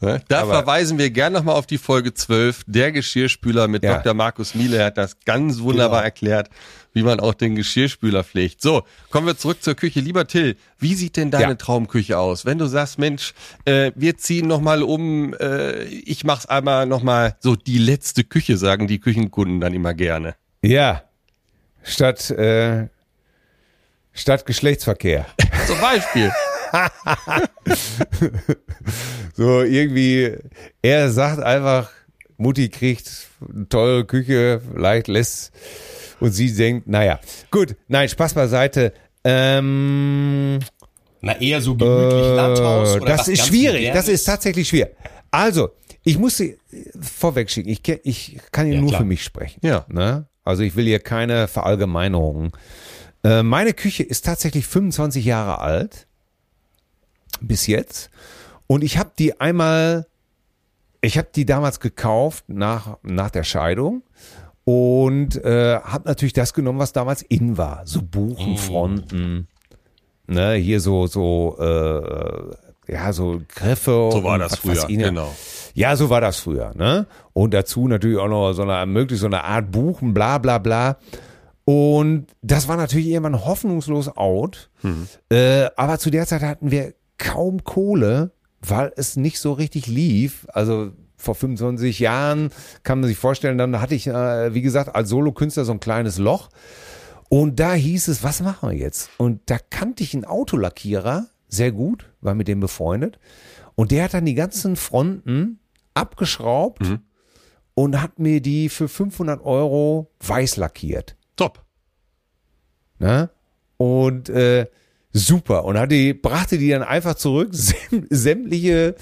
B: Ne? Da
A: Aber-
B: verweisen wir gern nochmal auf die Folge 12, der Geschirrspüler mit
A: Ja.
B: Dr. Markus Miele. Er hat das ganz wunderbar
C: Genau.
B: erklärt, wie man auch den Geschirrspüler pflegt. So, kommen wir zurück zur Küche. Lieber Till, wie sieht denn deine
A: Ja.
B: Traumküche aus? Wenn du sagst, Mensch, äh, wir ziehen nochmal um, äh, ich mach's einmal nochmal so die letzte Küche, sagen die Küchenkunden dann immer gerne.
A: Ja. Statt, äh, statt Geschlechtsverkehr.
B: Zum Beispiel.
A: So irgendwie, er sagt einfach, Mutti kriegt eine teure Küche, vielleicht lässt und sie denkt, naja, gut, nein, Spaß beiseite. Ähm,
C: Na, eher so gemütlich Landhaus
A: äh,
C: oder
A: das
C: was
A: ist schwierig,
C: Modernes?
A: das ist tatsächlich schwer. Also, ich muss sie vorweg schicken, ich, ich kann hier
C: Ja,
A: nur
C: klar.
A: für mich sprechen.
B: Ja.
A: Ne? Also ich will hier keine Verallgemeinerungen. Äh, meine Küche ist tatsächlich 25 Jahre alt. Bis jetzt. Und ich habe die einmal, ich habe die damals gekauft nach, nach der Scheidung und äh, habe natürlich das genommen, was damals in war. So Buchenfronten, ne, hier so, so, äh, ja, so Griffe.
B: So war das früher, genau.
A: Ja, so war das früher, ne? Und dazu natürlich auch noch so eine, möglichst so eine Art Buchen, bla, bla, bla. Und das war natürlich irgendwann hoffnungslos out. Äh, aber zu der Zeit hatten wir kaum Kohle, weil es nicht so richtig lief. Also vor 25 Jahren kann man sich vorstellen, dann hatte ich, äh, wie gesagt, als Solokünstler so ein kleines Loch. Und da hieß es, was machen wir jetzt? Und da kannte ich einen Autolackierer sehr gut, war mit dem befreundet. Und der hat dann die ganzen Fronten abgeschraubt und hat mir die für 500 Euro weiß lackiert.
B: Top.
A: Ne? Und äh, super. Und hat die, brachte die dann einfach zurück, säm sämtliche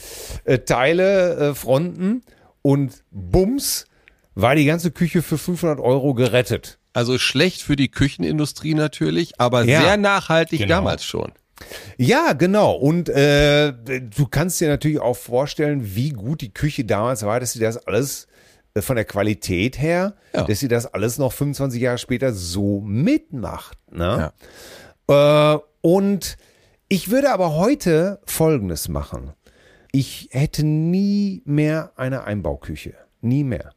A: äh, Teile, äh, Fronten und bums, war die ganze Küche für 500 Euro gerettet.
B: Also schlecht für die Küchenindustrie natürlich, aber
A: Ja.
B: sehr nachhaltig
C: Genau.
B: damals schon.
A: Ja, genau. Und äh, du kannst dir natürlich auch vorstellen, wie gut die Küche damals war, dass sie das alles äh, von der Qualität her,
B: Ja.
A: dass sie das alles noch 25 Jahre später so mitmacht. Ne? Äh, und ich würde aber heute Folgendes machen. Ich hätte nie mehr eine Einbauküche. Nie mehr.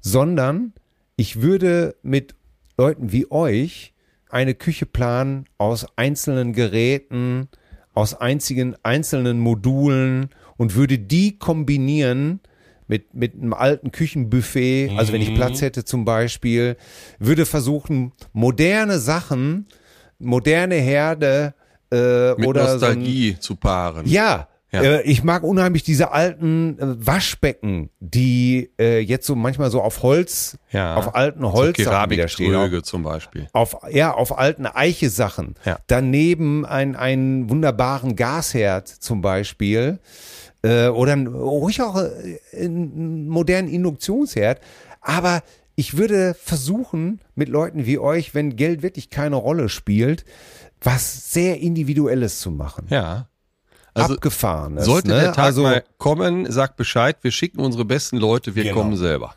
A: Sondern ich würde mit Leuten wie euch eine Küche planen aus einzelnen Geräten, aus einzigen einzelnen Modulen und würde die kombinieren mit, mit einem alten Küchenbuffet, also wenn ich Platz hätte zum Beispiel, würde versuchen, moderne Sachen, moderne Herde äh,
B: Mit
A: oder so ein,
B: Nostalgie zu paaren.
A: ja,
B: Ja.
A: Äh, ich mag unheimlich diese alten äh, Waschbecken, die äh, jetzt so manchmal so auf Holz,
B: Ja.
A: auf alten
B: So
A: Holz wieder stehen.
B: Keramiktröge zum Beispiel.
A: Auf, ja, auf alten Eiche-Sachen.
B: Ja.
A: Daneben ein, einen wunderbaren Gasherd zum Beispiel. Äh, oder ruhig auch äh, einen modernen Induktionsherd. Aber ich würde versuchen, mit Leuten wie euch, wenn Geld wirklich keine Rolle spielt, was sehr Individuelles zu machen.
B: Ja. Also
A: Abgefahrenes.
B: sollte
A: ne?
B: der Tag
A: also,
B: mal kommen, sagt Bescheid, wir schicken unsere besten Leute, wir
C: Genau.
B: kommen selber.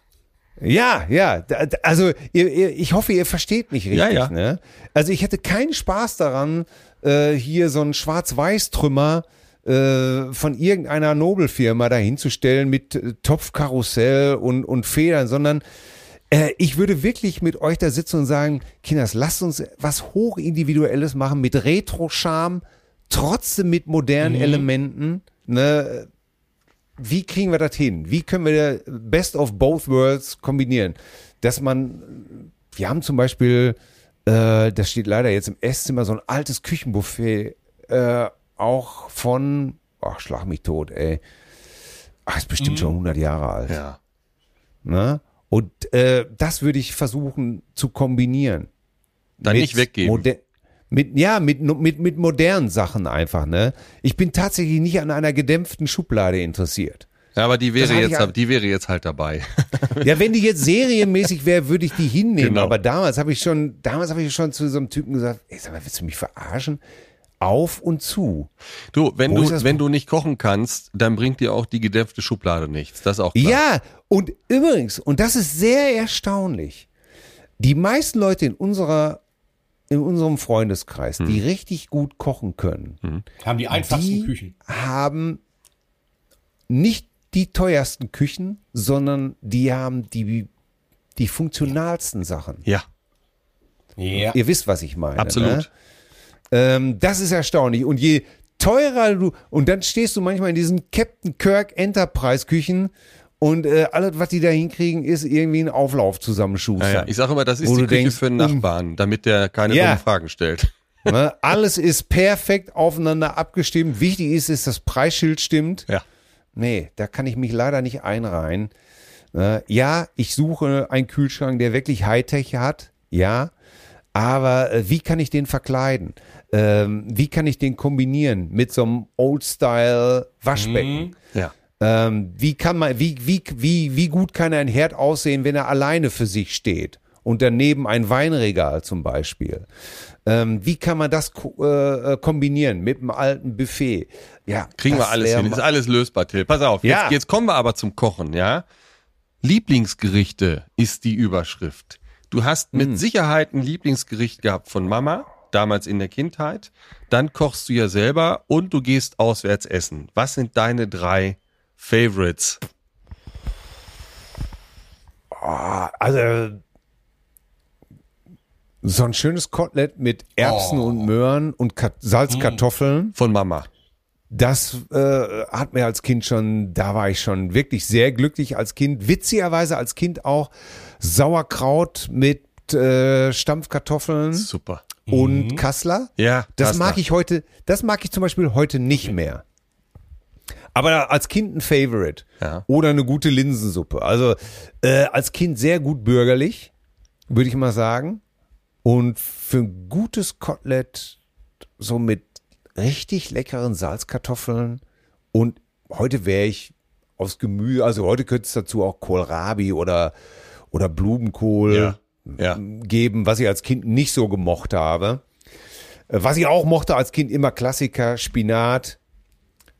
A: Ja, ja. Also ihr, ihr, ich hoffe, ihr versteht mich richtig.
B: Ja, ja.
A: Ne? Also ich hätte keinen Spaß daran, äh, hier so einen Schwarz-Weiß-Trümmer äh, von irgendeiner Nobelfirma dahinzustellen mit äh, Topfkarussell und, und Federn, sondern äh, ich würde wirklich mit euch da sitzen und sagen, Kinders, lasst uns was hochindividuelles machen mit Retro-Charme, trotzdem mit modernen Elementen. Ne? Wie kriegen wir das hin? Wie können wir Best of Both Worlds kombinieren? Dass man, wir haben zum Beispiel, äh, das steht leider jetzt im Esszimmer, so ein altes Küchenbuffet, äh, auch von, ach, schlag mich tot, ey. Ach, ist bestimmt schon 100 Jahre alt.
B: Ja.
A: Ne? Und äh, das würde ich versuchen zu kombinieren.
B: Dann nicht weggeben.
A: moder- Mit, ja, mit, mit, mit modernen Sachen einfach, ne? Ich bin tatsächlich nicht an einer gedämpften Schublade interessiert.
B: Ja, aber die wäre jetzt,
A: an-
B: die wäre jetzt halt dabei.
A: Ja, wenn die jetzt serienmäßig wäre, würde ich die hinnehmen.
B: Genau.
A: Aber damals habe ich schon, damals habe ich schon zu so einem Typen gesagt, ey, sag mal, willst du mich verarschen? Auf und zu.
B: Du, wenn
A: Wo
B: du, wenn du nicht kochen kannst, dann bringt dir auch die gedämpfte Schublade nichts. Das ist auch klar.
A: Ja, und übrigens, und das ist sehr erstaunlich, die meisten Leute in unserer, in unserem Freundeskreis, die
B: Hm.
A: richtig gut kochen können,
C: Haben die einfachsten
A: die
C: Küchen.
A: haben nicht die teuersten Küchen, sondern die haben die, die funktionalsten Sachen.
B: Ja,
C: Ja.
A: Ihr wisst, was ich meine.
B: absolut.
A: Ne? Ähm, das ist erstaunlich. Und je teurer du, und dann stehst du manchmal in diesen Captain Kirk Enterprise Küchen und äh, alles, was die da hinkriegen, ist irgendwie ein Auflauf zusammenschustern.
B: Ja, ja. Ich sage immer, das ist die Küche
A: denkst,
B: für den
A: um-
B: Nachbarn, damit der keine
A: Ja.
B: dummen Fragen stellt.
A: Ne? Alles ist perfekt aufeinander abgestimmt. Wichtig ist, dass das Preisschild stimmt.
B: Ja.
A: Nee, da kann ich mich leider nicht einreihen. Äh, ja, ich suche einen Kühlschrank, der wirklich Hightech hat. Ja. Aber äh, wie kann ich den verkleiden? Ähm, wie kann ich den kombinieren mit so einem Old-Style-Waschbecken?
B: Ja.
A: Ähm, wie kann man, wie, wie, wie, wie gut kann ein Herd aussehen, wenn er alleine für sich steht? Und daneben ein Weinregal zum Beispiel. Ähm, wie kann man das ko äh, äh, kombinieren mit einem alten Buffet? Ja,
B: Kriegen wir alles hin. Ist alles lösbar, Till. Pass auf.
A: Ja.
B: Jetzt, jetzt kommen wir aber zum Kochen, ja? Lieblingsgerichte ist die Überschrift. Du hast mit
A: Hm.
B: Sicherheit ein Lieblingsgericht gehabt von Mama, damals in der Kindheit. Dann kochst du ja selber und du gehst auswärts essen. Was sind deine drei Favorites?
A: Also so ein schönes Kotelett mit Erbsen
C: Oh.
A: und Möhren und Kat Salzkartoffeln.
B: Von Mama.
A: Das äh, hat mir als Kind schon, da war ich schon wirklich sehr glücklich als Kind. Witzigerweise als Kind auch Sauerkraut mit äh, Stampfkartoffeln
B: Super.
A: und Kassler.
B: Ja,
A: Das
B: Kassler.
A: mag ich heute, das mag ich zum Beispiel heute nicht mehr. Aber als Kind ein Favorite.
B: Ja.
A: Oder eine gute Linsensuppe. Also äh, als Kind sehr gut bürgerlich, würde ich mal sagen. Und für ein gutes Kotelett so mit richtig leckeren Salzkartoffeln. Und heute wäre ich aufs Gemüse, also heute könnte es dazu auch Kohlrabi oder, oder Blumenkohl
B: Ja. Ja.
A: geben, was ich als Kind nicht so gemocht habe. Äh, Was ich auch mochte als Kind, immer Klassiker, Spinat,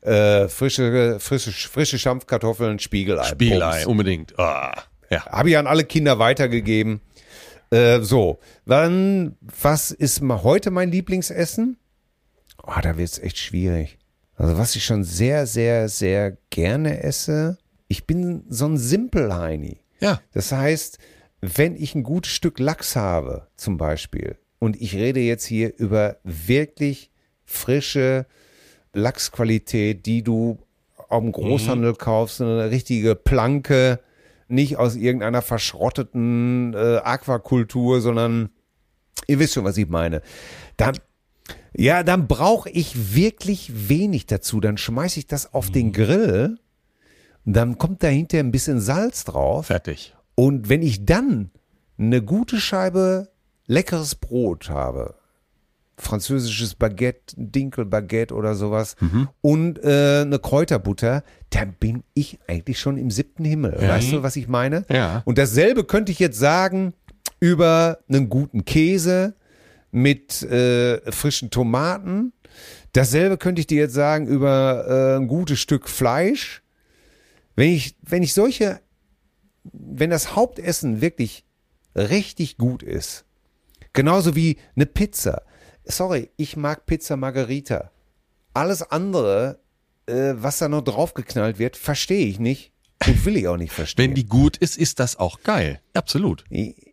A: äh, frische, frische, frische Schampfkartoffeln, Spiegelei.
B: Spiegelei,
A: Bums.
B: unbedingt. Ah, ja.
A: Habe ich an alle Kinder weitergegeben. Äh, so, dann, was ist heute mein Lieblingsessen? Oh, da wird's echt schwierig. Also was ich schon sehr, sehr, sehr gerne esse, ich bin so ein Simpelheini.
B: Ja.
A: Das heißt, wenn ich ein gutes Stück Lachs habe, zum Beispiel, und ich rede jetzt hier über wirklich frische Lachsqualität, die du auf dem Großhandel kaufst, eine richtige Planke, nicht aus irgendeiner verschrotteten äh, Aquakultur, sondern ihr wisst schon, was ich meine. Dann, ja, dann brauche ich wirklich wenig dazu. Dann schmeiße ich das auf den Grill. Dann kommt dahinter ein bisschen Salz drauf.
B: Fertig.
A: Und wenn ich dann eine gute Scheibe leckeres Brot habe, französisches Baguette, Dinkelbaguette oder sowas und äh, eine Kräuterbutter, dann bin ich eigentlich schon im siebten Himmel. Weißt du, was ich meine?
B: Ja.
A: Und dasselbe könnte ich jetzt sagen über einen guten Käse mit äh, frischen Tomaten. Dasselbe könnte ich dir jetzt sagen über äh, ein gutes Stück Fleisch. Wenn ich, wenn ich solche, wenn das Hauptessen wirklich richtig gut ist, genauso wie eine Pizza. Sorry, ich mag Pizza Margarita. Alles andere, äh, was da noch draufgeknallt wird, verstehe ich nicht und will ich auch nicht verstehen.
B: Wenn die gut ist, ist das auch geil. Absolut.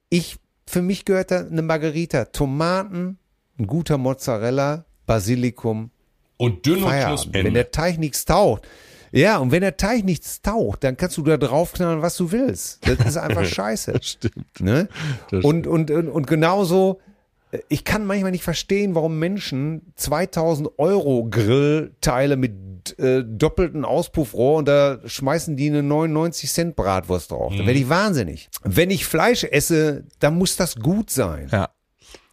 A: Ich, für mich gehört da eine Margarita. Tomaten, ein guter Mozzarella, Basilikum,
C: Und dünn und knusprig.
A: Wenn der Teig nichts taucht. Ja, und wenn der Teig nichts taucht, dann kannst du da draufknallen, was du willst. Das ist einfach scheiße.
B: Stimmt.
A: Ne?
B: Das
A: Und, und, und, und genauso, äh, ich kann manchmal nicht verstehen, warum Menschen 2000 Euro Grillteile mit äh, doppelten Auspuffrohr und da schmeißen die eine 99 Cent Bratwurst drauf. Da werde ich wahnsinnig. Wenn ich Fleisch esse, dann muss das gut sein.
B: Ja.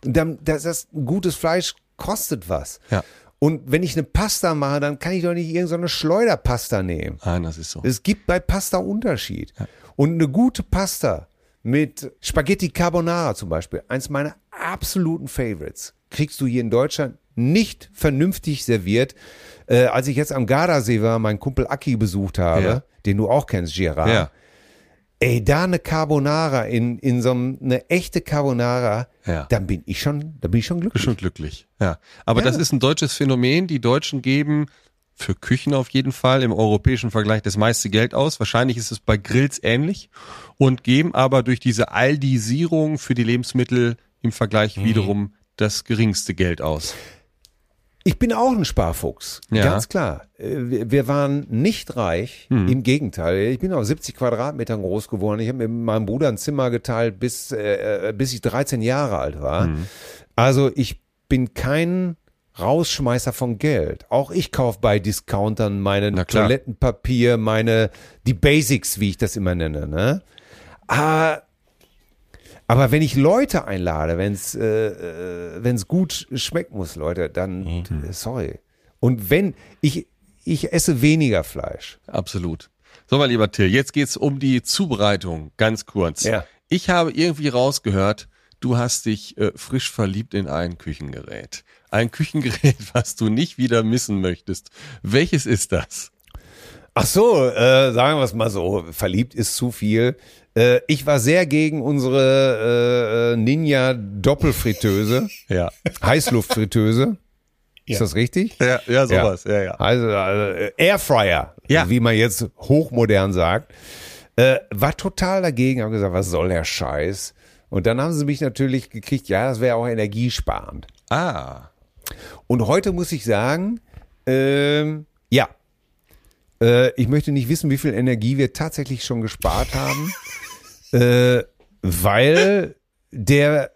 A: Dann, das, das gutes Fleisch kostet was.
B: Ja.
A: Und wenn ich eine Pasta mache, dann kann ich doch nicht irgendeine Schleuderpasta nehmen.
B: Nein, das ist so.
A: Es gibt bei Pasta Unterschied. Und eine gute Pasta mit Spaghetti Carbonara zum Beispiel, eins meiner absoluten Favorites, kriegst du hier in Deutschland nicht vernünftig serviert. Äh, als ich jetzt am Gardasee war, meinen Kumpel Aki besucht habe,
B: Ja.
A: den du auch kennst, Girard.
B: Ja.
A: Ey, da eine Carbonara in, in so einem, eine echte Carbonara,
B: Ja.
A: dann bin ich schon, da bin ich schon glücklich.
B: Schon glücklich. Ja. Aber
A: Ja.
B: das ist ein deutsches Phänomen. Die Deutschen geben für Küchen auf jeden Fall im europäischen Vergleich das meiste Geld aus. Wahrscheinlich ist es bei Grills ähnlich und geben aber durch diese Aldisierung für die Lebensmittel im Vergleich
A: Mhm.
B: wiederum das geringste Geld aus.
A: Ich bin auch ein Sparfuchs,
B: Ja.
A: ganz klar. Äh, Wir waren nicht reich, im Gegenteil. Ich bin auf 70 Quadratmetern groß geworden. Ich habe mit meinem Bruder ein Zimmer geteilt, bis, äh, äh, bis ich 13 Jahre alt war. Also ich bin kein Rausschmeißer von Geld. Auch ich kaufe bei Discountern meine. Toilettenpapier, meine, die Basics, wie ich das immer nenne. Ne? Ah, aber wenn ich Leute einlade, wenn es äh, äh, wenn's gut schmecken muss, Leute, dann äh, sorry. Und wenn ich ich esse weniger Fleisch.
B: Absolut. So, mein lieber Till, jetzt geht's um die Zubereitung, ganz kurz.
A: Ja.
B: Ich habe irgendwie rausgehört, du hast dich äh, frisch verliebt in ein Küchengerät. Ein Küchengerät, was du nicht wieder missen möchtest. Welches ist das?
A: Ach so, äh, sagen wir es mal so, verliebt ist zu viel. Äh, ich war sehr gegen unsere äh, Ninja Doppelfritteuse,
B: Ja.
A: Heißluftfritteuse.
C: Ja.
A: Ist das richtig?
B: Ja, ja, sowas, ja, ja.
A: Also äh, Airfryer,
B: Ja.
A: wie man jetzt hochmodern sagt. Äh, war total dagegen, habe gesagt, was soll der Scheiß? Und dann haben sie mich natürlich gekriegt, ja, das wäre auch energiesparend.
B: Ah.
A: Und heute muss ich sagen, ähm, ja, äh, ich möchte nicht wissen, wie viel Energie wir tatsächlich schon gespart haben, äh, weil der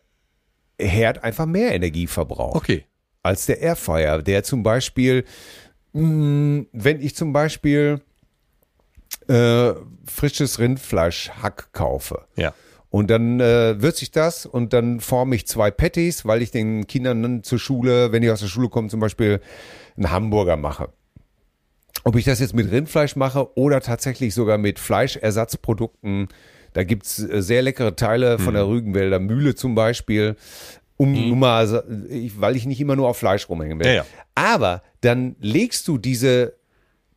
A: Herd einfach mehr Energie verbraucht
B: Okay.
A: als der Airfryer, der zum Beispiel, mh, wenn ich zum Beispiel äh, frisches Rindfleischhack kaufe,
B: Ja.
A: und dann äh, würze ich das und dann forme ich zwei Patties, weil ich den Kindern dann zur Schule, wenn die aus der Schule kommen, zum Beispiel einen Hamburger mache. Ob ich das jetzt mit Rindfleisch mache oder tatsächlich sogar mit Fleischersatzprodukten, da gibt's äh, sehr leckere Teile von der Rügenwälder Mühle zum Beispiel. Um mhm. mal, also, ich, weil ich nicht immer nur auf Fleisch rumhängen will.
B: Ja, ja.
A: Aber dann legst du diese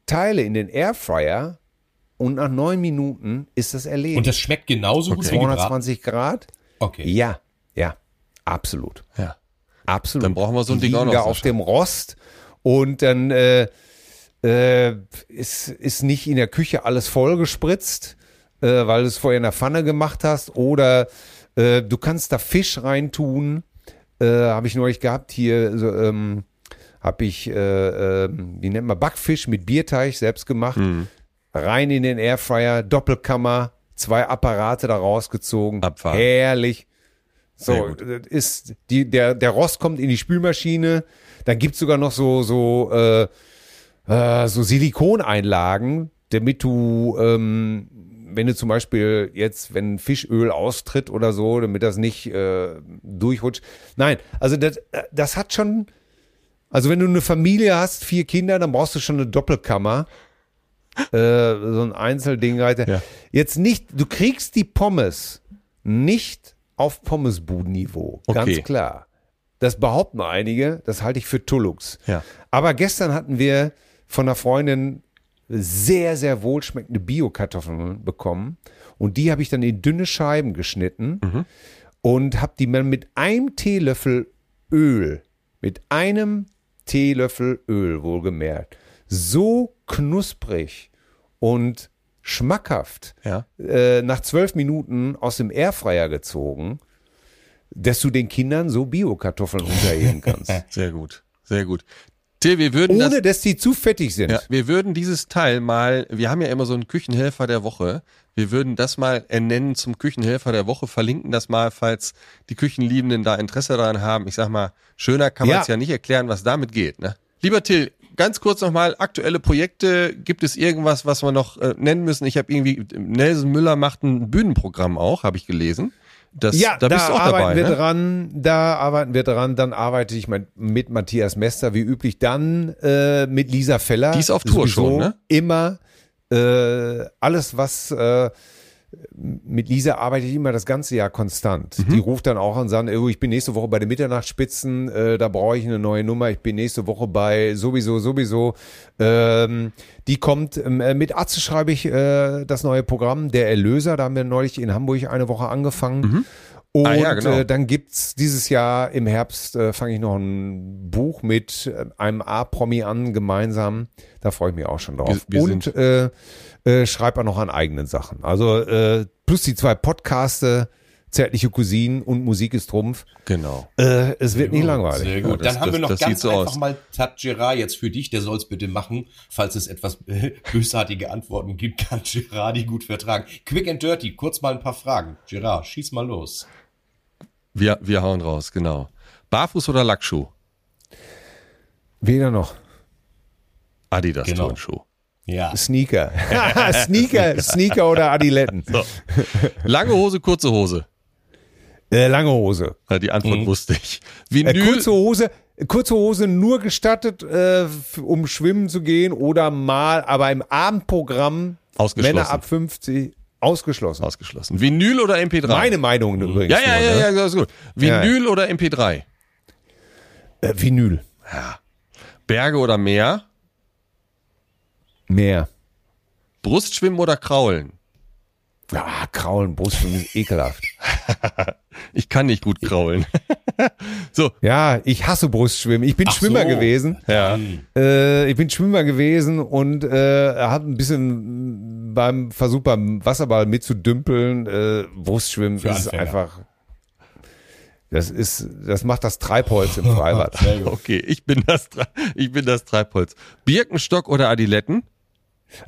A: Teile in den Airfryer und nach neun Minuten ist das erledigt.
C: Und das schmeckt genauso
A: gut wie 220 Grad?
C: Okay.
A: Ja, ja, absolut.
B: Ja.
A: Absolut.
B: Dann brauchen wir so ein Ding auch
A: liegen
B: noch.
A: auf dem Rost und dann äh, äh, ist, ist nicht in der Küche alles vollgespritzt, äh, weil du es vorher in der Pfanne gemacht hast oder äh, du kannst da Fisch reintun. Äh, habe ich neulich gehabt hier, so, ähm, habe ich, äh, äh, wie nennt man, Backfisch mit Bierteig selbst gemacht.
B: Mhm.
A: Rein in den Airfryer, Doppelkammer, zwei Apparate da rausgezogen.
B: Abfahren.
A: Herrlich. So, ist die, der, der Rost kommt in die Spülmaschine. Dann gibt's sogar noch so, so, äh, äh, so Silikoneinlagen, damit du, ähm, wenn du zum Beispiel jetzt, wenn Fischöl austritt oder so, damit das nicht äh, durchrutscht. Nein, also das, äh, das hat schon, also wenn du eine Familie hast, vier Kinder, dann brauchst du schon eine Doppelkammer. Äh, so ein Einzelding.
B: Ja.
A: Jetzt nicht, du kriegst die Pommes nicht auf Pommesbudenniveau.
B: Okay.
A: Ganz klar. Das behaupten einige, das halte ich für Tullux.
B: Ja.
A: Aber gestern hatten wir von einer Freundin sehr, sehr wohlschmeckende Bio-Kartoffeln bekommen. Und die habe ich dann in dünne Scheiben geschnitten und habe die dann mit einem Teelöffel Öl, mit einem Teelöffel Öl wohlgemerkt, so knusprig und schmackhaft
B: Ja.
A: äh, nach zwölf Minuten aus dem Airfryer gezogen, dass du den Kindern so Bio-Kartoffeln unterheben kannst.
B: Sehr gut. Sehr gut. Till, wir würden das
A: Ohne, dass die zu fettig sind.
B: Ja, wir würden dieses Teil mal, wir haben ja immer so einen Küchenhelfer der Woche, wir würden das mal ernennen zum Küchenhelfer der Woche, verlinken das mal, falls die Küchenliebenden da Interesse daran haben. Ich sag mal, schöner kann man
A: Ja.
B: es ja nicht erklären, was damit geht. Ne? Lieber Till, ganz kurz nochmal, aktuelle Projekte, gibt es irgendwas, was wir noch äh, nennen müssen? Ich habe irgendwie, Nelson Müller macht ein Bühnenprogramm auch, habe ich gelesen. Das,
A: Ja,
B: da bist du auch
A: arbeiten
B: dabei,
A: wir
B: ne?
A: dran. Da arbeiten wir dran. Dann arbeite ich mit Matthias Mester wie üblich. Dann äh, mit Lisa Feller.
B: Die ist auf Tour schon, ne?
A: Immer äh, alles, was äh, mit Lisa arbeite ich immer das ganze Jahr konstant.
B: Mhm.
A: Die ruft dann auch an und sagt, oh, ich bin nächste Woche bei den Mitternachtsspitzen, äh, da brauche ich eine neue Nummer. Ich bin nächste Woche bei sowieso, sowieso. Ähm, die kommt, ähm, äh, mit Atze schreibe ich äh, das neue Programm, Der Erlöser. Da haben wir neulich in Hamburg eine Woche angefangen. Und
B: Ah, ja, genau.
A: äh, dann gibt's dieses Jahr im Herbst, äh, fange ich noch ein Buch mit äh, einem A-Promi an, gemeinsam. Da freue ich mich auch schon drauf.
B: Wir- wir
A: Und äh, äh, schreibe auch noch an eigenen Sachen. Also äh, plus die zwei Podcaste, Zärtliche Cousinen und Musik ist Trumpf.
B: Genau.
A: Äh, es wird nicht langweilig.
C: Sehr gut.
B: Ja, das-
C: Dann haben wir noch
B: das
C: ganz
B: so
C: einfach
B: aus.
C: mal Tat Gerard jetzt für dich. Der soll es bitte machen. Falls es etwas äh, bösartige Antworten gibt, kann Gerard die gut vertragen. Quick and dirty. Kurz mal ein paar Fragen. Gerard, schieß mal los.
B: Wir, wir hauen raus, genau. Barfuß oder Lackschuh?
A: Weder noch.
B: Adidas
C: Genau.
B: Turnschuh.
C: Ja.
A: Sneaker. Sneaker, Sneaker oder Adiletten.
B: Lange Hose, kurze Hose.
A: Äh, lange Hose.
B: Ja, Die Antwort wusste ich.
A: Äh,
B: Vinyl,
A: kurze Hose, kurze Hose nur gestattet, äh, um schwimmen zu gehen oder mal, aber im Abendprogramm. Männer ab 50 ausgeschlossen.
B: ausgeschlossen. Vinyl oder MP3?
A: Meine Meinung übrigens.
B: ja, ja,
A: nur,
B: ja,
A: ne?
B: ja, das ist gut. Vinyl oder MP3?
A: Äh, Vinyl.
B: Berge oder Meer?
A: Mehr.
B: Brustschwimmen oder Kraulen?
A: Ah, Kraulen, Brustschwimmen ist ekelhaft.
B: Ich kann nicht gut kraulen. so,
A: Ja, ich hasse Brustschwimmen. Ich bin
C: Ach
A: Schwimmer
C: so.
A: gewesen.
B: ja.
A: Äh, ich bin Schwimmer gewesen und äh, habe ein bisschen beim Versuch beim Wasserball mitzudümpeln. Äh, Brustschwimmen
C: Für
A: ist
C: Anfänger.
A: einfach. Das ist, das macht das Treibholz im Freibad.
B: Okay, ich bin das, ich bin das Treibholz. Birkenstock oder Adiletten?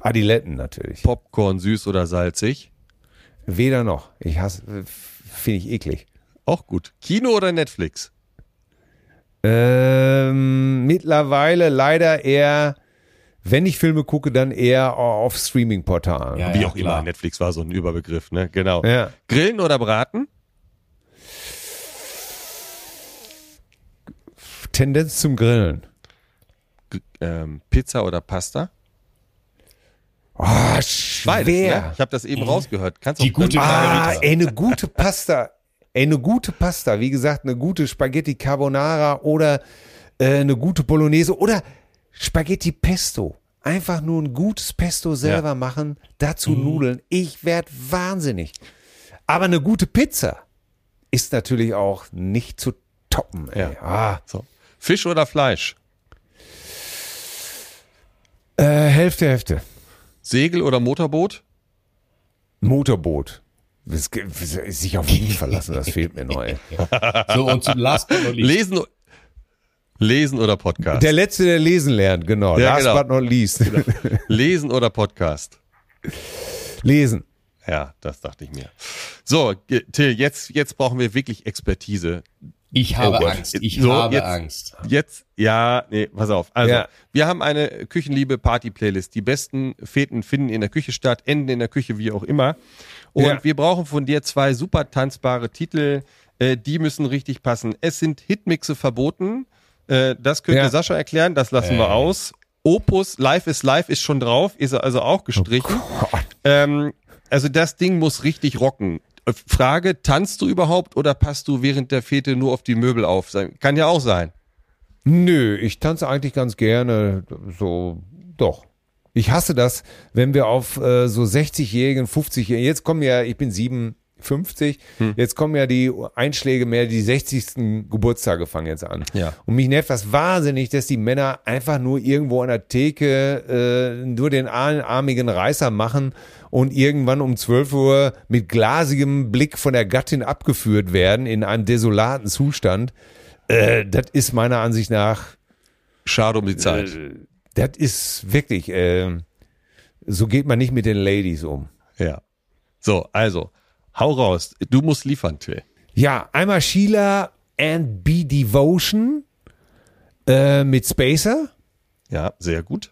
A: Adiletten natürlich.
B: Popcorn süß oder salzig?
A: Weder noch. Ich hasse, finde ich eklig.
B: Auch gut. Kino oder Netflix?
A: Ähm, mittlerweile leider eher, wenn ich Filme gucke, dann eher auf Streaming-Portalen.
C: Ja,
B: Wie
C: ja,
B: auch
C: klar.
B: immer, Netflix war so ein Überbegriff, ne? Genau.
A: Ja.
B: Grillen oder braten?
A: Tendenz zum Grillen.
B: G ähm, Pizza oder Pasta?
A: Oh,
B: Beides,
A: schwer.
B: ne? Ich habe das eben rausgehört. Kannst
C: Die
B: auch
C: gute
A: Ah, ey, eine gute Pasta. Ey, eine gute Pasta, wie gesagt, eine gute Spaghetti Carbonara oder äh, eine gute Bolognese oder Spaghetti Pesto. Einfach nur ein gutes Pesto selber ja. machen, dazu mhm. Nudeln. Ich werde wahnsinnig. Aber eine gute Pizza ist natürlich auch nicht zu toppen. Ey. Ja. Ah.
B: So. Fisch oder Fleisch?
A: Äh, Hälfte, Hälfte.
B: Segel oder Motorboot?
A: Motorboot. Sich auf ihn verlassen, das fehlt mir neu.
C: so, und zum Last but not
B: least. Lesen, lesen oder Podcast?
A: Der Letzte, der lesen lernt, genau. Ja, Last genau. but not least. Genau.
B: Lesen oder Podcast?
A: Lesen.
B: Ja, das dachte ich mir. So, Till, jetzt, jetzt brauchen wir wirklich Expertise.
C: Ich habe oh Angst. Ich so, habe
B: jetzt,
C: Angst.
B: Jetzt, ja, nee, pass auf. Also, ja. wir haben eine Küchenliebe Party Playlist. Die besten Feten finden in der Küche statt, enden in der Küche, wie auch immer. Und ja. wir brauchen von dir zwei super tanzbare Titel. Äh, die müssen richtig passen. Es sind Hitmixe verboten. Äh, das könnte ja. Sascha erklären. Das lassen äh. wir aus. Opus Life is Life ist schon drauf, ist also auch gestrichen. Oh ähm, also das Ding muss richtig rocken. Frage, tanzt du überhaupt oder passt du während der Fete nur auf die Möbel auf? Kann ja auch sein.
A: Nö, ich tanze eigentlich ganz gerne. So, doch. Ich hasse das, wenn wir auf äh, so 60-Jährigen, 50-Jährigen, jetzt kommen ja, ich bin 57, hm. jetzt kommen ja die Einschläge mehr, die 60. Geburtstage fangen jetzt an.
B: Ja.
A: Und mich nervt das wahnsinnig, dass die Männer einfach nur irgendwo an der Theke äh, nur den armigen Reißer machen und irgendwann um 12 Uhr mit glasigem Blick von der Gattin abgeführt werden in einem desolaten Zustand. Äh, das ist meiner Ansicht nach
B: schade um die Zeit.
A: Äh, das ist wirklich, äh, so geht man nicht mit den Ladies um.
B: Ja. So, also, hau raus. Du musst liefern, Till.
A: Ja, einmal Sheila and Be Devotion äh, mit Spacer.
B: Ja, sehr gut.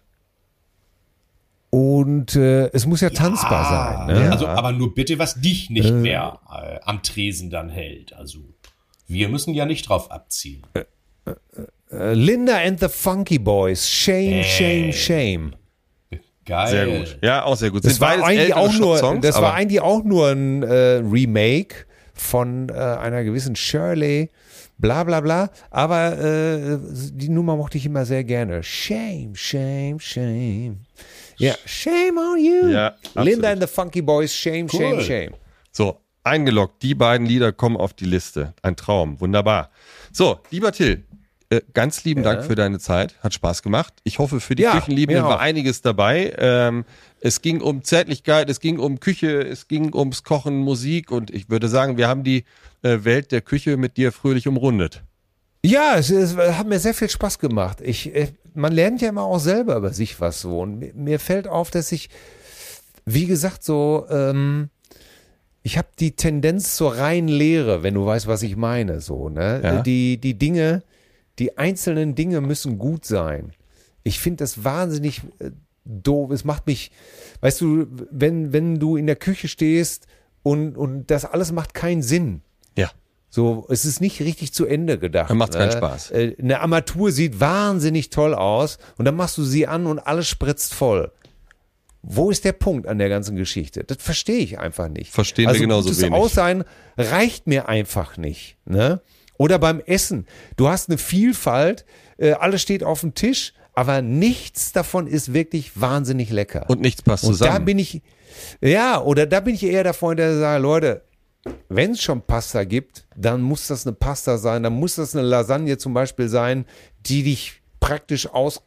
A: Und äh, es muss ja, ja tanzbar sein. Ne?
C: Also, aber nur bitte, was dich nicht äh, mehr äh, am Tresen dann hält. Also, wir müssen ja nicht drauf abziehen. Äh,
A: äh, äh, Linda and the Funky Boys, Shame, Shame, Shame.
B: Geil. Sehr gut. Ja, auch sehr gut.
A: Das, war eigentlich, auch nur, Songs, das war eigentlich auch nur ein Remake von einer gewissen Shirley bla bla bla. Aber äh, die Nummer mochte ich immer sehr gerne. Shame, shame, shame. Ja, shame on you. Ja, Linda and the Funky Boys, shame, cool. shame, shame.
B: So, eingeloggt. Die beiden Lieder kommen auf die Liste. Ein Traum. Wunderbar. So, lieber Till, äh, ganz lieben ja. Dank für deine Zeit. Hat Spaß gemacht. Ich hoffe, für die ja, Küchenliebenden war einiges dabei. Ähm, es ging um Zärtlichkeit, es ging um Küche, es ging ums Kochen, Musik und ich würde sagen, wir haben die äh, Welt der Küche mit dir fröhlich umrundet.
A: Ja, es, es, hat mir sehr viel Spaß gemacht. Ich, äh, man lernt ja immer auch selber über sich was so. Und mir, mir fällt auf, dass ich, wie gesagt, so, ähm, ich habe die Tendenz zur reinen Lehre, wenn du weißt, was ich meine. So, ne? Ja. Die, die Dinge, die einzelnen Dinge müssen gut sein. Ich finde das wahnsinnig äh, doof. Es macht mich, weißt du, wenn, wenn du in der Küche stehst und, und das alles macht keinen Sinn so, es ist nicht richtig zu Ende gedacht.
B: Dann macht keinen ne? Spaß.
A: Äh, eine Armatur sieht wahnsinnig toll aus und dann machst du sie an und alles spritzt voll. Wo ist der Punkt an der ganzen Geschichte? Das verstehe ich einfach nicht.
B: Verstehen also, wir genauso
A: das
B: wenig.
A: Aussein reicht mir einfach nicht. Ne? Oder beim Essen. Du hast eine Vielfalt, äh, alles steht auf dem Tisch, aber nichts davon ist wirklich wahnsinnig lecker.
B: Und nichts passt und zusammen.
A: Da bin ich, ja, oder da bin ich eher der Freund, der sagt, Leute, wenn es schon Pasta gibt, dann muss das eine Pasta sein, dann muss das eine Lasagne zum Beispiel sein, die dich praktisch aus,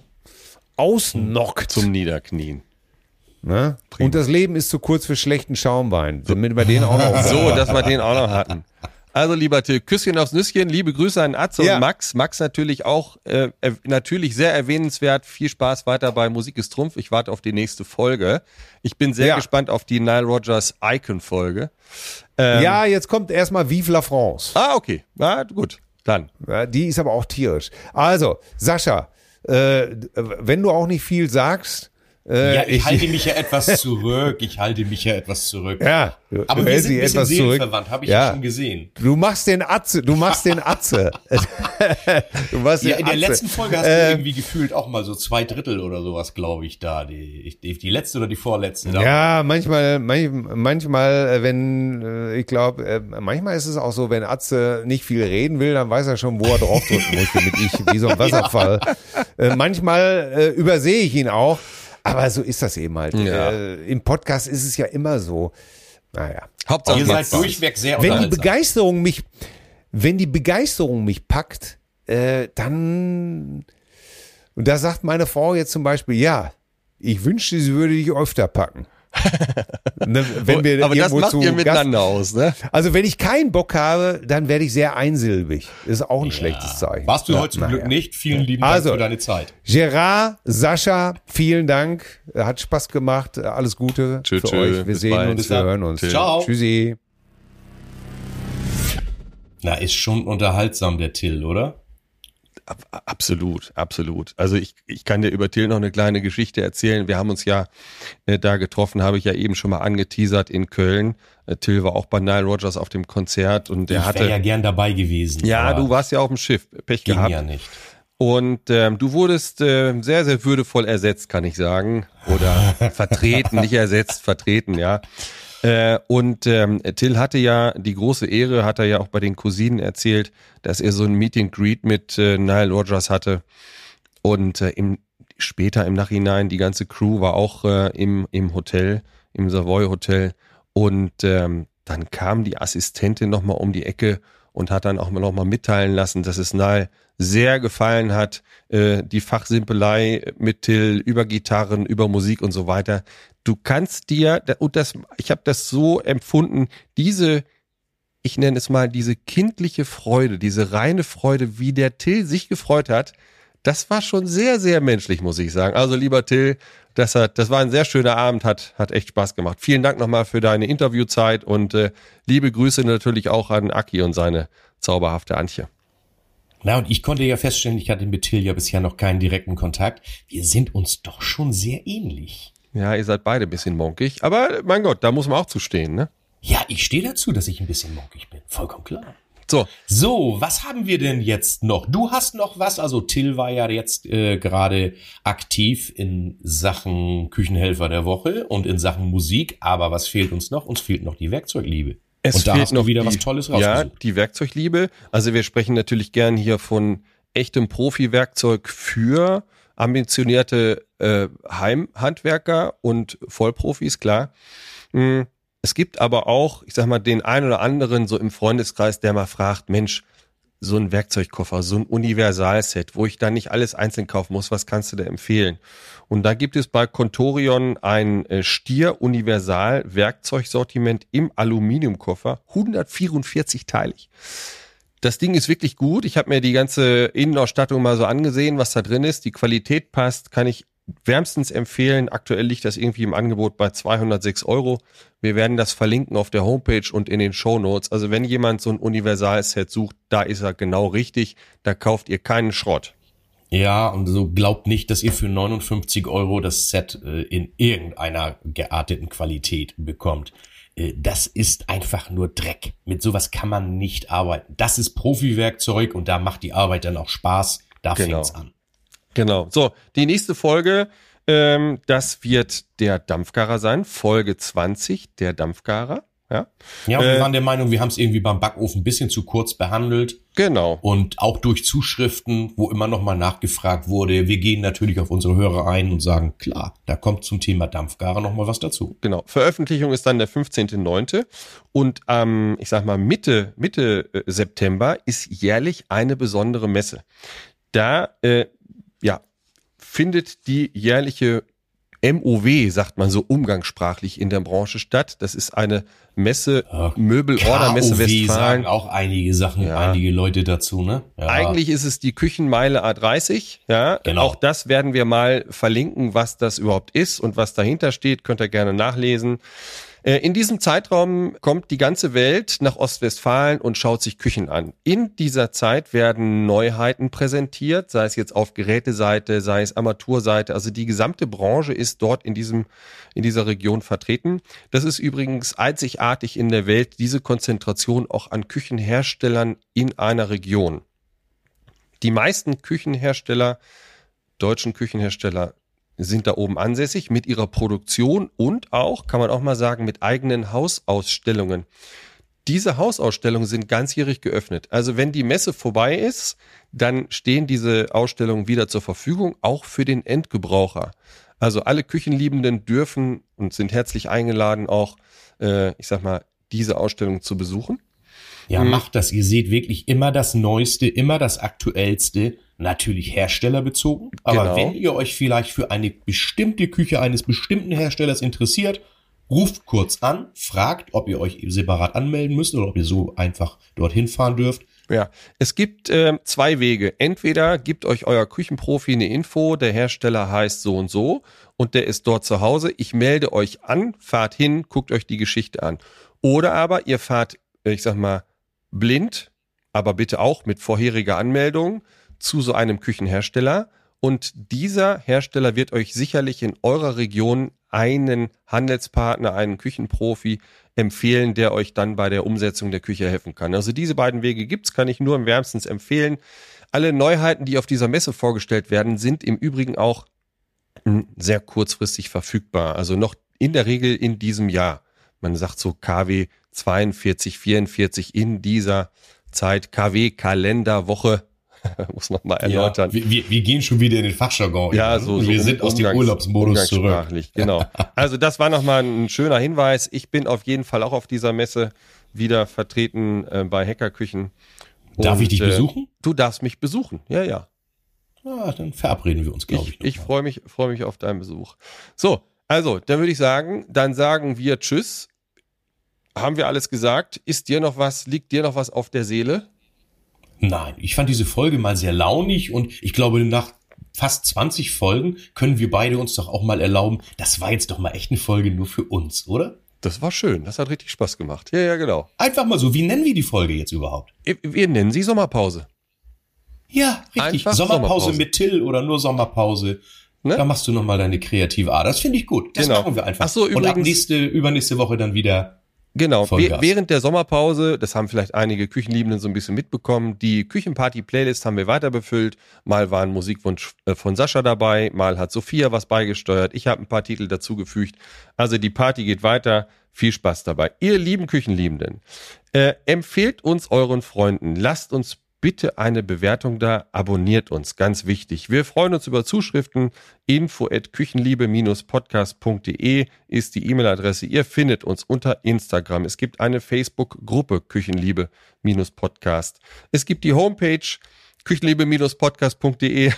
A: ausnockt.
B: Zum Niederknien.
A: Ne? Und das Leben ist zu kurz für schlechten Schaumwein, damit wir den auch noch
B: So, dass wir den auch noch hatten. Also lieber Till, Küsschen aufs Nüsschen, liebe Grüße an Atze ja. und Max. Max natürlich auch, äh, natürlich sehr erwähnenswert. Viel Spaß weiter bei Musik ist Trumpf. Ich warte auf die nächste Folge. Ich bin sehr ja. gespannt auf die Nile Rogers Icon-Folge.
A: Ähm, ja, jetzt kommt erstmal Vive la France.
B: Ah, okay. Ja, gut. Dann.
A: Die ist aber auch tierisch. Also, Sascha, äh, wenn du auch nicht viel sagst,
C: Äh, ja, ich, ich, halte mich ja etwas zurück. Ich halte mich ja etwas zurück.
A: Ja,
C: aber wir sind ein bisschen seelenverwandt, habe ich ja. ja. schon gesehen.
A: Du machst den Atze, du machst den Atze.
C: du machst ja, in der Atze. letzten Folge hast äh, du irgendwie gefühlt auch mal so zwei Drittel oder sowas, glaube ich, da. Die, die, die letzte oder die vorletzte. Da.
A: Ja, manchmal, manchmal, äh, wenn, äh, ich glaube, manchmal ist es auch so, wenn Atze nicht viel reden will, dann weiß er schon, wo er draufdrücken muss, damit ich, wie so ein Wasserfall. ja. Manchmal äh, übersehe ich ihn auch. Aber so ist das eben halt. Ja. Äh, Im Podcast ist es ja immer so. Naja.
C: Hauptsache, ihr seid durchweg sehr
A: Wenn die Begeisterung mich, wenn die Begeisterung mich packt, äh, dann, und da sagt meine Frau jetzt zum Beispiel, ja, ich wünschte, sie würde dich öfter packen.
B: Ne, wenn wir Aber das macht ihr miteinander Gast, aus, ne?
A: Also wenn ich keinen Bock habe, dann werde ich sehr einsilbig. ist auch ein ja. schlechtes Zeichen.
C: Warst du ja, heute zum Glück ja. nicht. Vielen lieben Dank also, für deine Zeit.
A: Gerard, Sascha, vielen Dank. Hat Spaß gemacht. Alles Gute tschö, für tschö. euch. Wir Bis sehen bald. uns, wir hören uns.
C: Ciao.
A: Tschüssi.
C: Na, ist schon unterhaltsam, der Till, oder?
B: Absolut, absolut. Also ich, ich kann dir über Till noch eine kleine Geschichte erzählen. Wir haben uns ja äh, da getroffen, habe ich ja eben schon mal angeteasert in Köln. Äh, Till war auch bei Nile Rogers auf dem Konzert und der ich hatte.
C: ja gern dabei gewesen.
B: Ja, du warst ja auf dem Schiff. Pech ging gehabt. ja
C: nicht.
B: Und ähm, du wurdest äh, sehr, sehr würdevoll ersetzt, kann ich sagen. Oder vertreten, nicht ersetzt, vertreten, ja. Äh, und ähm, Till hatte ja die große Ehre, hat er ja auch bei den Cousinen erzählt, dass er so ein Meet and Greet mit äh, Nile Rogers hatte. Und äh, im, später im Nachhinein, die ganze Crew war auch äh, im, im Hotel, im Savoy Hotel. Und ähm, dann kam die Assistentin nochmal um die Ecke und hat dann auch nochmal mitteilen lassen, dass es Nile sehr gefallen hat, äh, die Fachsimpelei mit Till über Gitarren, über Musik und so weiter. Du kannst dir, und das, ich habe das so empfunden, diese, ich nenne es mal, diese kindliche Freude, diese reine Freude, wie der Till sich gefreut hat, das war schon sehr, sehr menschlich, muss ich sagen. Also lieber Till, das hat, das war ein sehr schöner Abend, hat, hat echt Spaß gemacht. Vielen Dank nochmal für deine Interviewzeit und äh, liebe Grüße natürlich auch an Aki und seine zauberhafte Antje.
C: Na, und ich konnte ja feststellen, ich hatte mit Till ja bisher noch keinen direkten Kontakt. Wir sind uns doch schon sehr ähnlich.
B: Ja, ihr seid beide ein bisschen monkig. Aber mein Gott, da muss man auch zu stehen, ne?
C: Ja, ich stehe dazu, dass ich ein bisschen monkig bin. Vollkommen klar. So. So, was haben wir denn jetzt noch? Du hast noch was, also Till war ja jetzt äh, gerade aktiv in Sachen Küchenhelfer der Woche und in Sachen Musik, aber was fehlt uns noch? Uns fehlt noch die Werkzeugliebe.
B: Es und da fehlt hast noch wieder die, was Tolles rausgesucht. Ja, die Werkzeugliebe. Also wir sprechen natürlich gern hier von echtem Profi-Werkzeug für ambitionierte äh, Heimhandwerker und Vollprofis, klar. Hm, es gibt aber auch, ich sag mal, den einen oder anderen so im Freundeskreis, der mal fragt, Mensch, so ein Werkzeugkoffer, so ein Universalset, wo ich da nicht alles einzeln kaufen muss, was kannst du da empfehlen? Und da gibt es bei Contorion ein äh, Stier Universal Werkzeugsortiment im Aluminiumkoffer, 144 teilig. Das Ding ist wirklich gut. Ich habe mir die ganze Innenausstattung mal so angesehen, was da drin ist. Die Qualität passt, kann ich wärmstens empfehlen. Aktuell liegt das irgendwie im Angebot bei 206 Euro. Wir werden das verlinken auf der Homepage und in den Show Notes. Also wenn jemand so ein Universalset sucht, da ist er genau richtig. Da kauft ihr keinen Schrott.
C: Ja, und so glaubt nicht, dass ihr für 59 Euro das Set äh, in irgendeiner gearteten Qualität bekommt. Äh, das ist einfach nur Dreck. Mit sowas kann man nicht arbeiten. Das ist Profi-Werkzeug und da macht die Arbeit dann auch Spaß. Da genau. fängt's an.
B: Genau. So, die nächste Folge, ähm, das wird der Dampfgarer sein. Folge 20, der Dampfgarer. Ja,
C: ja wir äh, waren der Meinung, wir haben es irgendwie beim Backofen ein bisschen zu kurz behandelt.
B: Genau.
C: Und auch durch Zuschriften, wo immer noch mal nachgefragt wurde. Wir gehen natürlich auf unsere Hörer ein und sagen, klar, da kommt zum Thema Dampfgarer noch mal was dazu.
B: Genau. Veröffentlichung ist dann der 15.9. Und ähm, ich sag mal Mitte, Mitte äh, September ist jährlich eine besondere Messe. Da, äh, ja, findet die jährliche MOW, sagt man so umgangssprachlich in der Branche statt. Das ist eine Messe, ja, Möbelordermesse Westfalen. sagen
C: auch einige Sachen, ja. einige Leute dazu, ne?
B: Ja. Eigentlich ist es die Küchenmeile A30, ja. Genau. Auch das werden wir mal verlinken, was das überhaupt ist und was dahinter steht. Könnt ihr gerne nachlesen. Äh, in diesem Zeitraum kommt die ganze Welt nach Ostwestfalen und schaut sich Küchen an. In dieser Zeit werden Neuheiten präsentiert, sei es jetzt auf Geräteseite, sei es Armaturseite. Also die gesamte Branche ist dort in diesem, in dieser Region vertreten. Das ist übrigens einzigartig in der Welt, diese Konzentration auch an Küchenherstellern in einer Region. Die meisten Küchenhersteller, deutschen Küchenhersteller, sind da oben ansässig mit ihrer Produktion und auch, kann man auch mal sagen, mit eigenen Hausausstellungen. Diese Hausausstellungen sind ganzjährig geöffnet. Also wenn die Messe vorbei ist, dann stehen diese Ausstellungen wieder zur Verfügung, auch für den Endgebraucher. Also alle Küchenliebenden dürfen und sind herzlich eingeladen, auch, äh, ich sag mal, diese Ausstellung zu besuchen.
C: Ja, mhm. macht das. Ihr seht wirklich immer das Neueste, immer das Aktuellste natürlich herstellerbezogen. Aber genau. wenn ihr euch vielleicht für eine bestimmte Küche eines bestimmten Herstellers interessiert, ruft kurz an, fragt, ob ihr euch separat anmelden müsst oder ob ihr so einfach dorthin fahren dürft.
B: Ja, es gibt äh, zwei Wege. Entweder gibt euch euer Küchenprofi eine Info, der Hersteller heißt so und so und der ist dort zu Hause. Ich melde euch an, fahrt hin, guckt euch die Geschichte an. Oder aber ihr fahrt, ich sag mal, blind, aber bitte auch mit vorheriger Anmeldung zu so einem Küchenhersteller und dieser Hersteller wird euch sicherlich in eurer Region einen Handelspartner, einen Küchenprofi empfehlen, der euch dann bei der Umsetzung der Küche helfen kann. Also diese beiden Wege gibt's, kann ich nur im wärmstens empfehlen. Alle Neuheiten, die auf dieser Messe vorgestellt werden, sind im Übrigen auch sehr kurzfristig verfügbar. Also noch in der Regel in diesem Jahr. Man sagt so KW 42, 44 in dieser Zeit, KW Kalenderwoche muss man mal erläutern.
C: Ja, wir, wir, gehen schon wieder in den Fachjargon.
B: Ja, so, so
C: wir sind aus dem Urlaubsmodus zurück.
B: Genau. Also das war nochmal ein schöner Hinweis. Ich bin auf jeden Fall auch auf dieser Messe wieder vertreten äh, bei Hackerküchen.
C: Darf Und, ich dich äh, besuchen?
B: Du darfst mich besuchen. Ja, ja.
C: Ah, dann verabreden wir uns, glaube ich.
B: Ich, ich freue mich, freue mich auf deinen Besuch. So, also, dann würde ich sagen, dann sagen wir Tschüss. Haben wir alles gesagt? Ist dir noch was, liegt dir noch was auf der Seele?
C: Nein, ich fand diese Folge mal sehr launig und ich glaube, nach fast 20 Folgen können wir beide uns doch auch mal erlauben, das war jetzt doch mal echt eine Folge nur für uns, oder?
B: Das war schön, das hat richtig Spaß gemacht. Ja, ja, genau.
C: Einfach mal so, wie nennen wir die Folge jetzt überhaupt?
B: Wir nennen sie Sommerpause.
C: Ja, richtig. Sommerpause, Sommerpause, mit Till oder nur Sommerpause. Ne? Da machst du nochmal deine kreative Art. Das finde ich gut. Das genau. machen wir einfach. Ach so, übrigens, Und ab nächste, übernächste Woche dann wieder
B: Genau, während der Sommerpause, das haben vielleicht einige Küchenliebenden so ein bisschen mitbekommen, die Küchenparty-Playlist haben wir weiter befüllt. Mal war ein Musikwunsch äh, von Sascha dabei, mal hat Sophia was beigesteuert, ich habe ein paar Titel dazugefügt. Also die Party geht weiter, viel Spaß dabei. Ihr lieben Küchenliebenden, äh, empfehlt uns euren Freunden, lasst uns bitte eine Bewertung da, abonniert uns, ganz wichtig. Wir freuen uns über Zuschriften. Info at küchenliebe-podcast.de ist die E-Mail-Adresse. Ihr findet uns unter Instagram. Es gibt eine Facebook-Gruppe Küchenliebe-Podcast. Es gibt die Homepage küchenliebe-podcast.de.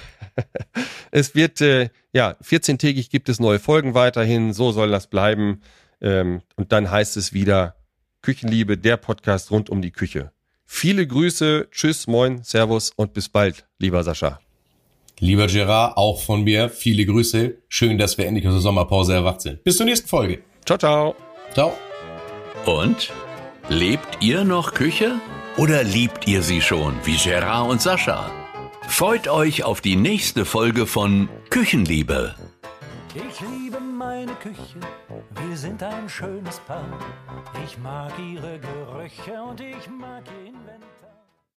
B: es wird, äh, ja, 14-tägig gibt es neue Folgen weiterhin. So soll das bleiben. Ähm, und dann heißt es wieder Küchenliebe, der Podcast rund um die Küche. Viele Grüße, tschüss, moin, servus und bis bald, lieber Sascha.
C: Lieber Gerard, auch von mir viele Grüße. Schön, dass wir endlich aus der Sommerpause erwacht sind. Bis zur nächsten Folge.
B: Ciao, ciao.
C: Ciao.
D: Und? Lebt ihr noch Küche? Oder liebt ihr sie schon, wie Gerard und Sascha? Freut euch auf die nächste Folge von Küchenliebe.
E: Ich liebe meine Küche, wir sind ein schönes Paar. Ich mag ihre Gerüche und ich mag ihr Inventar.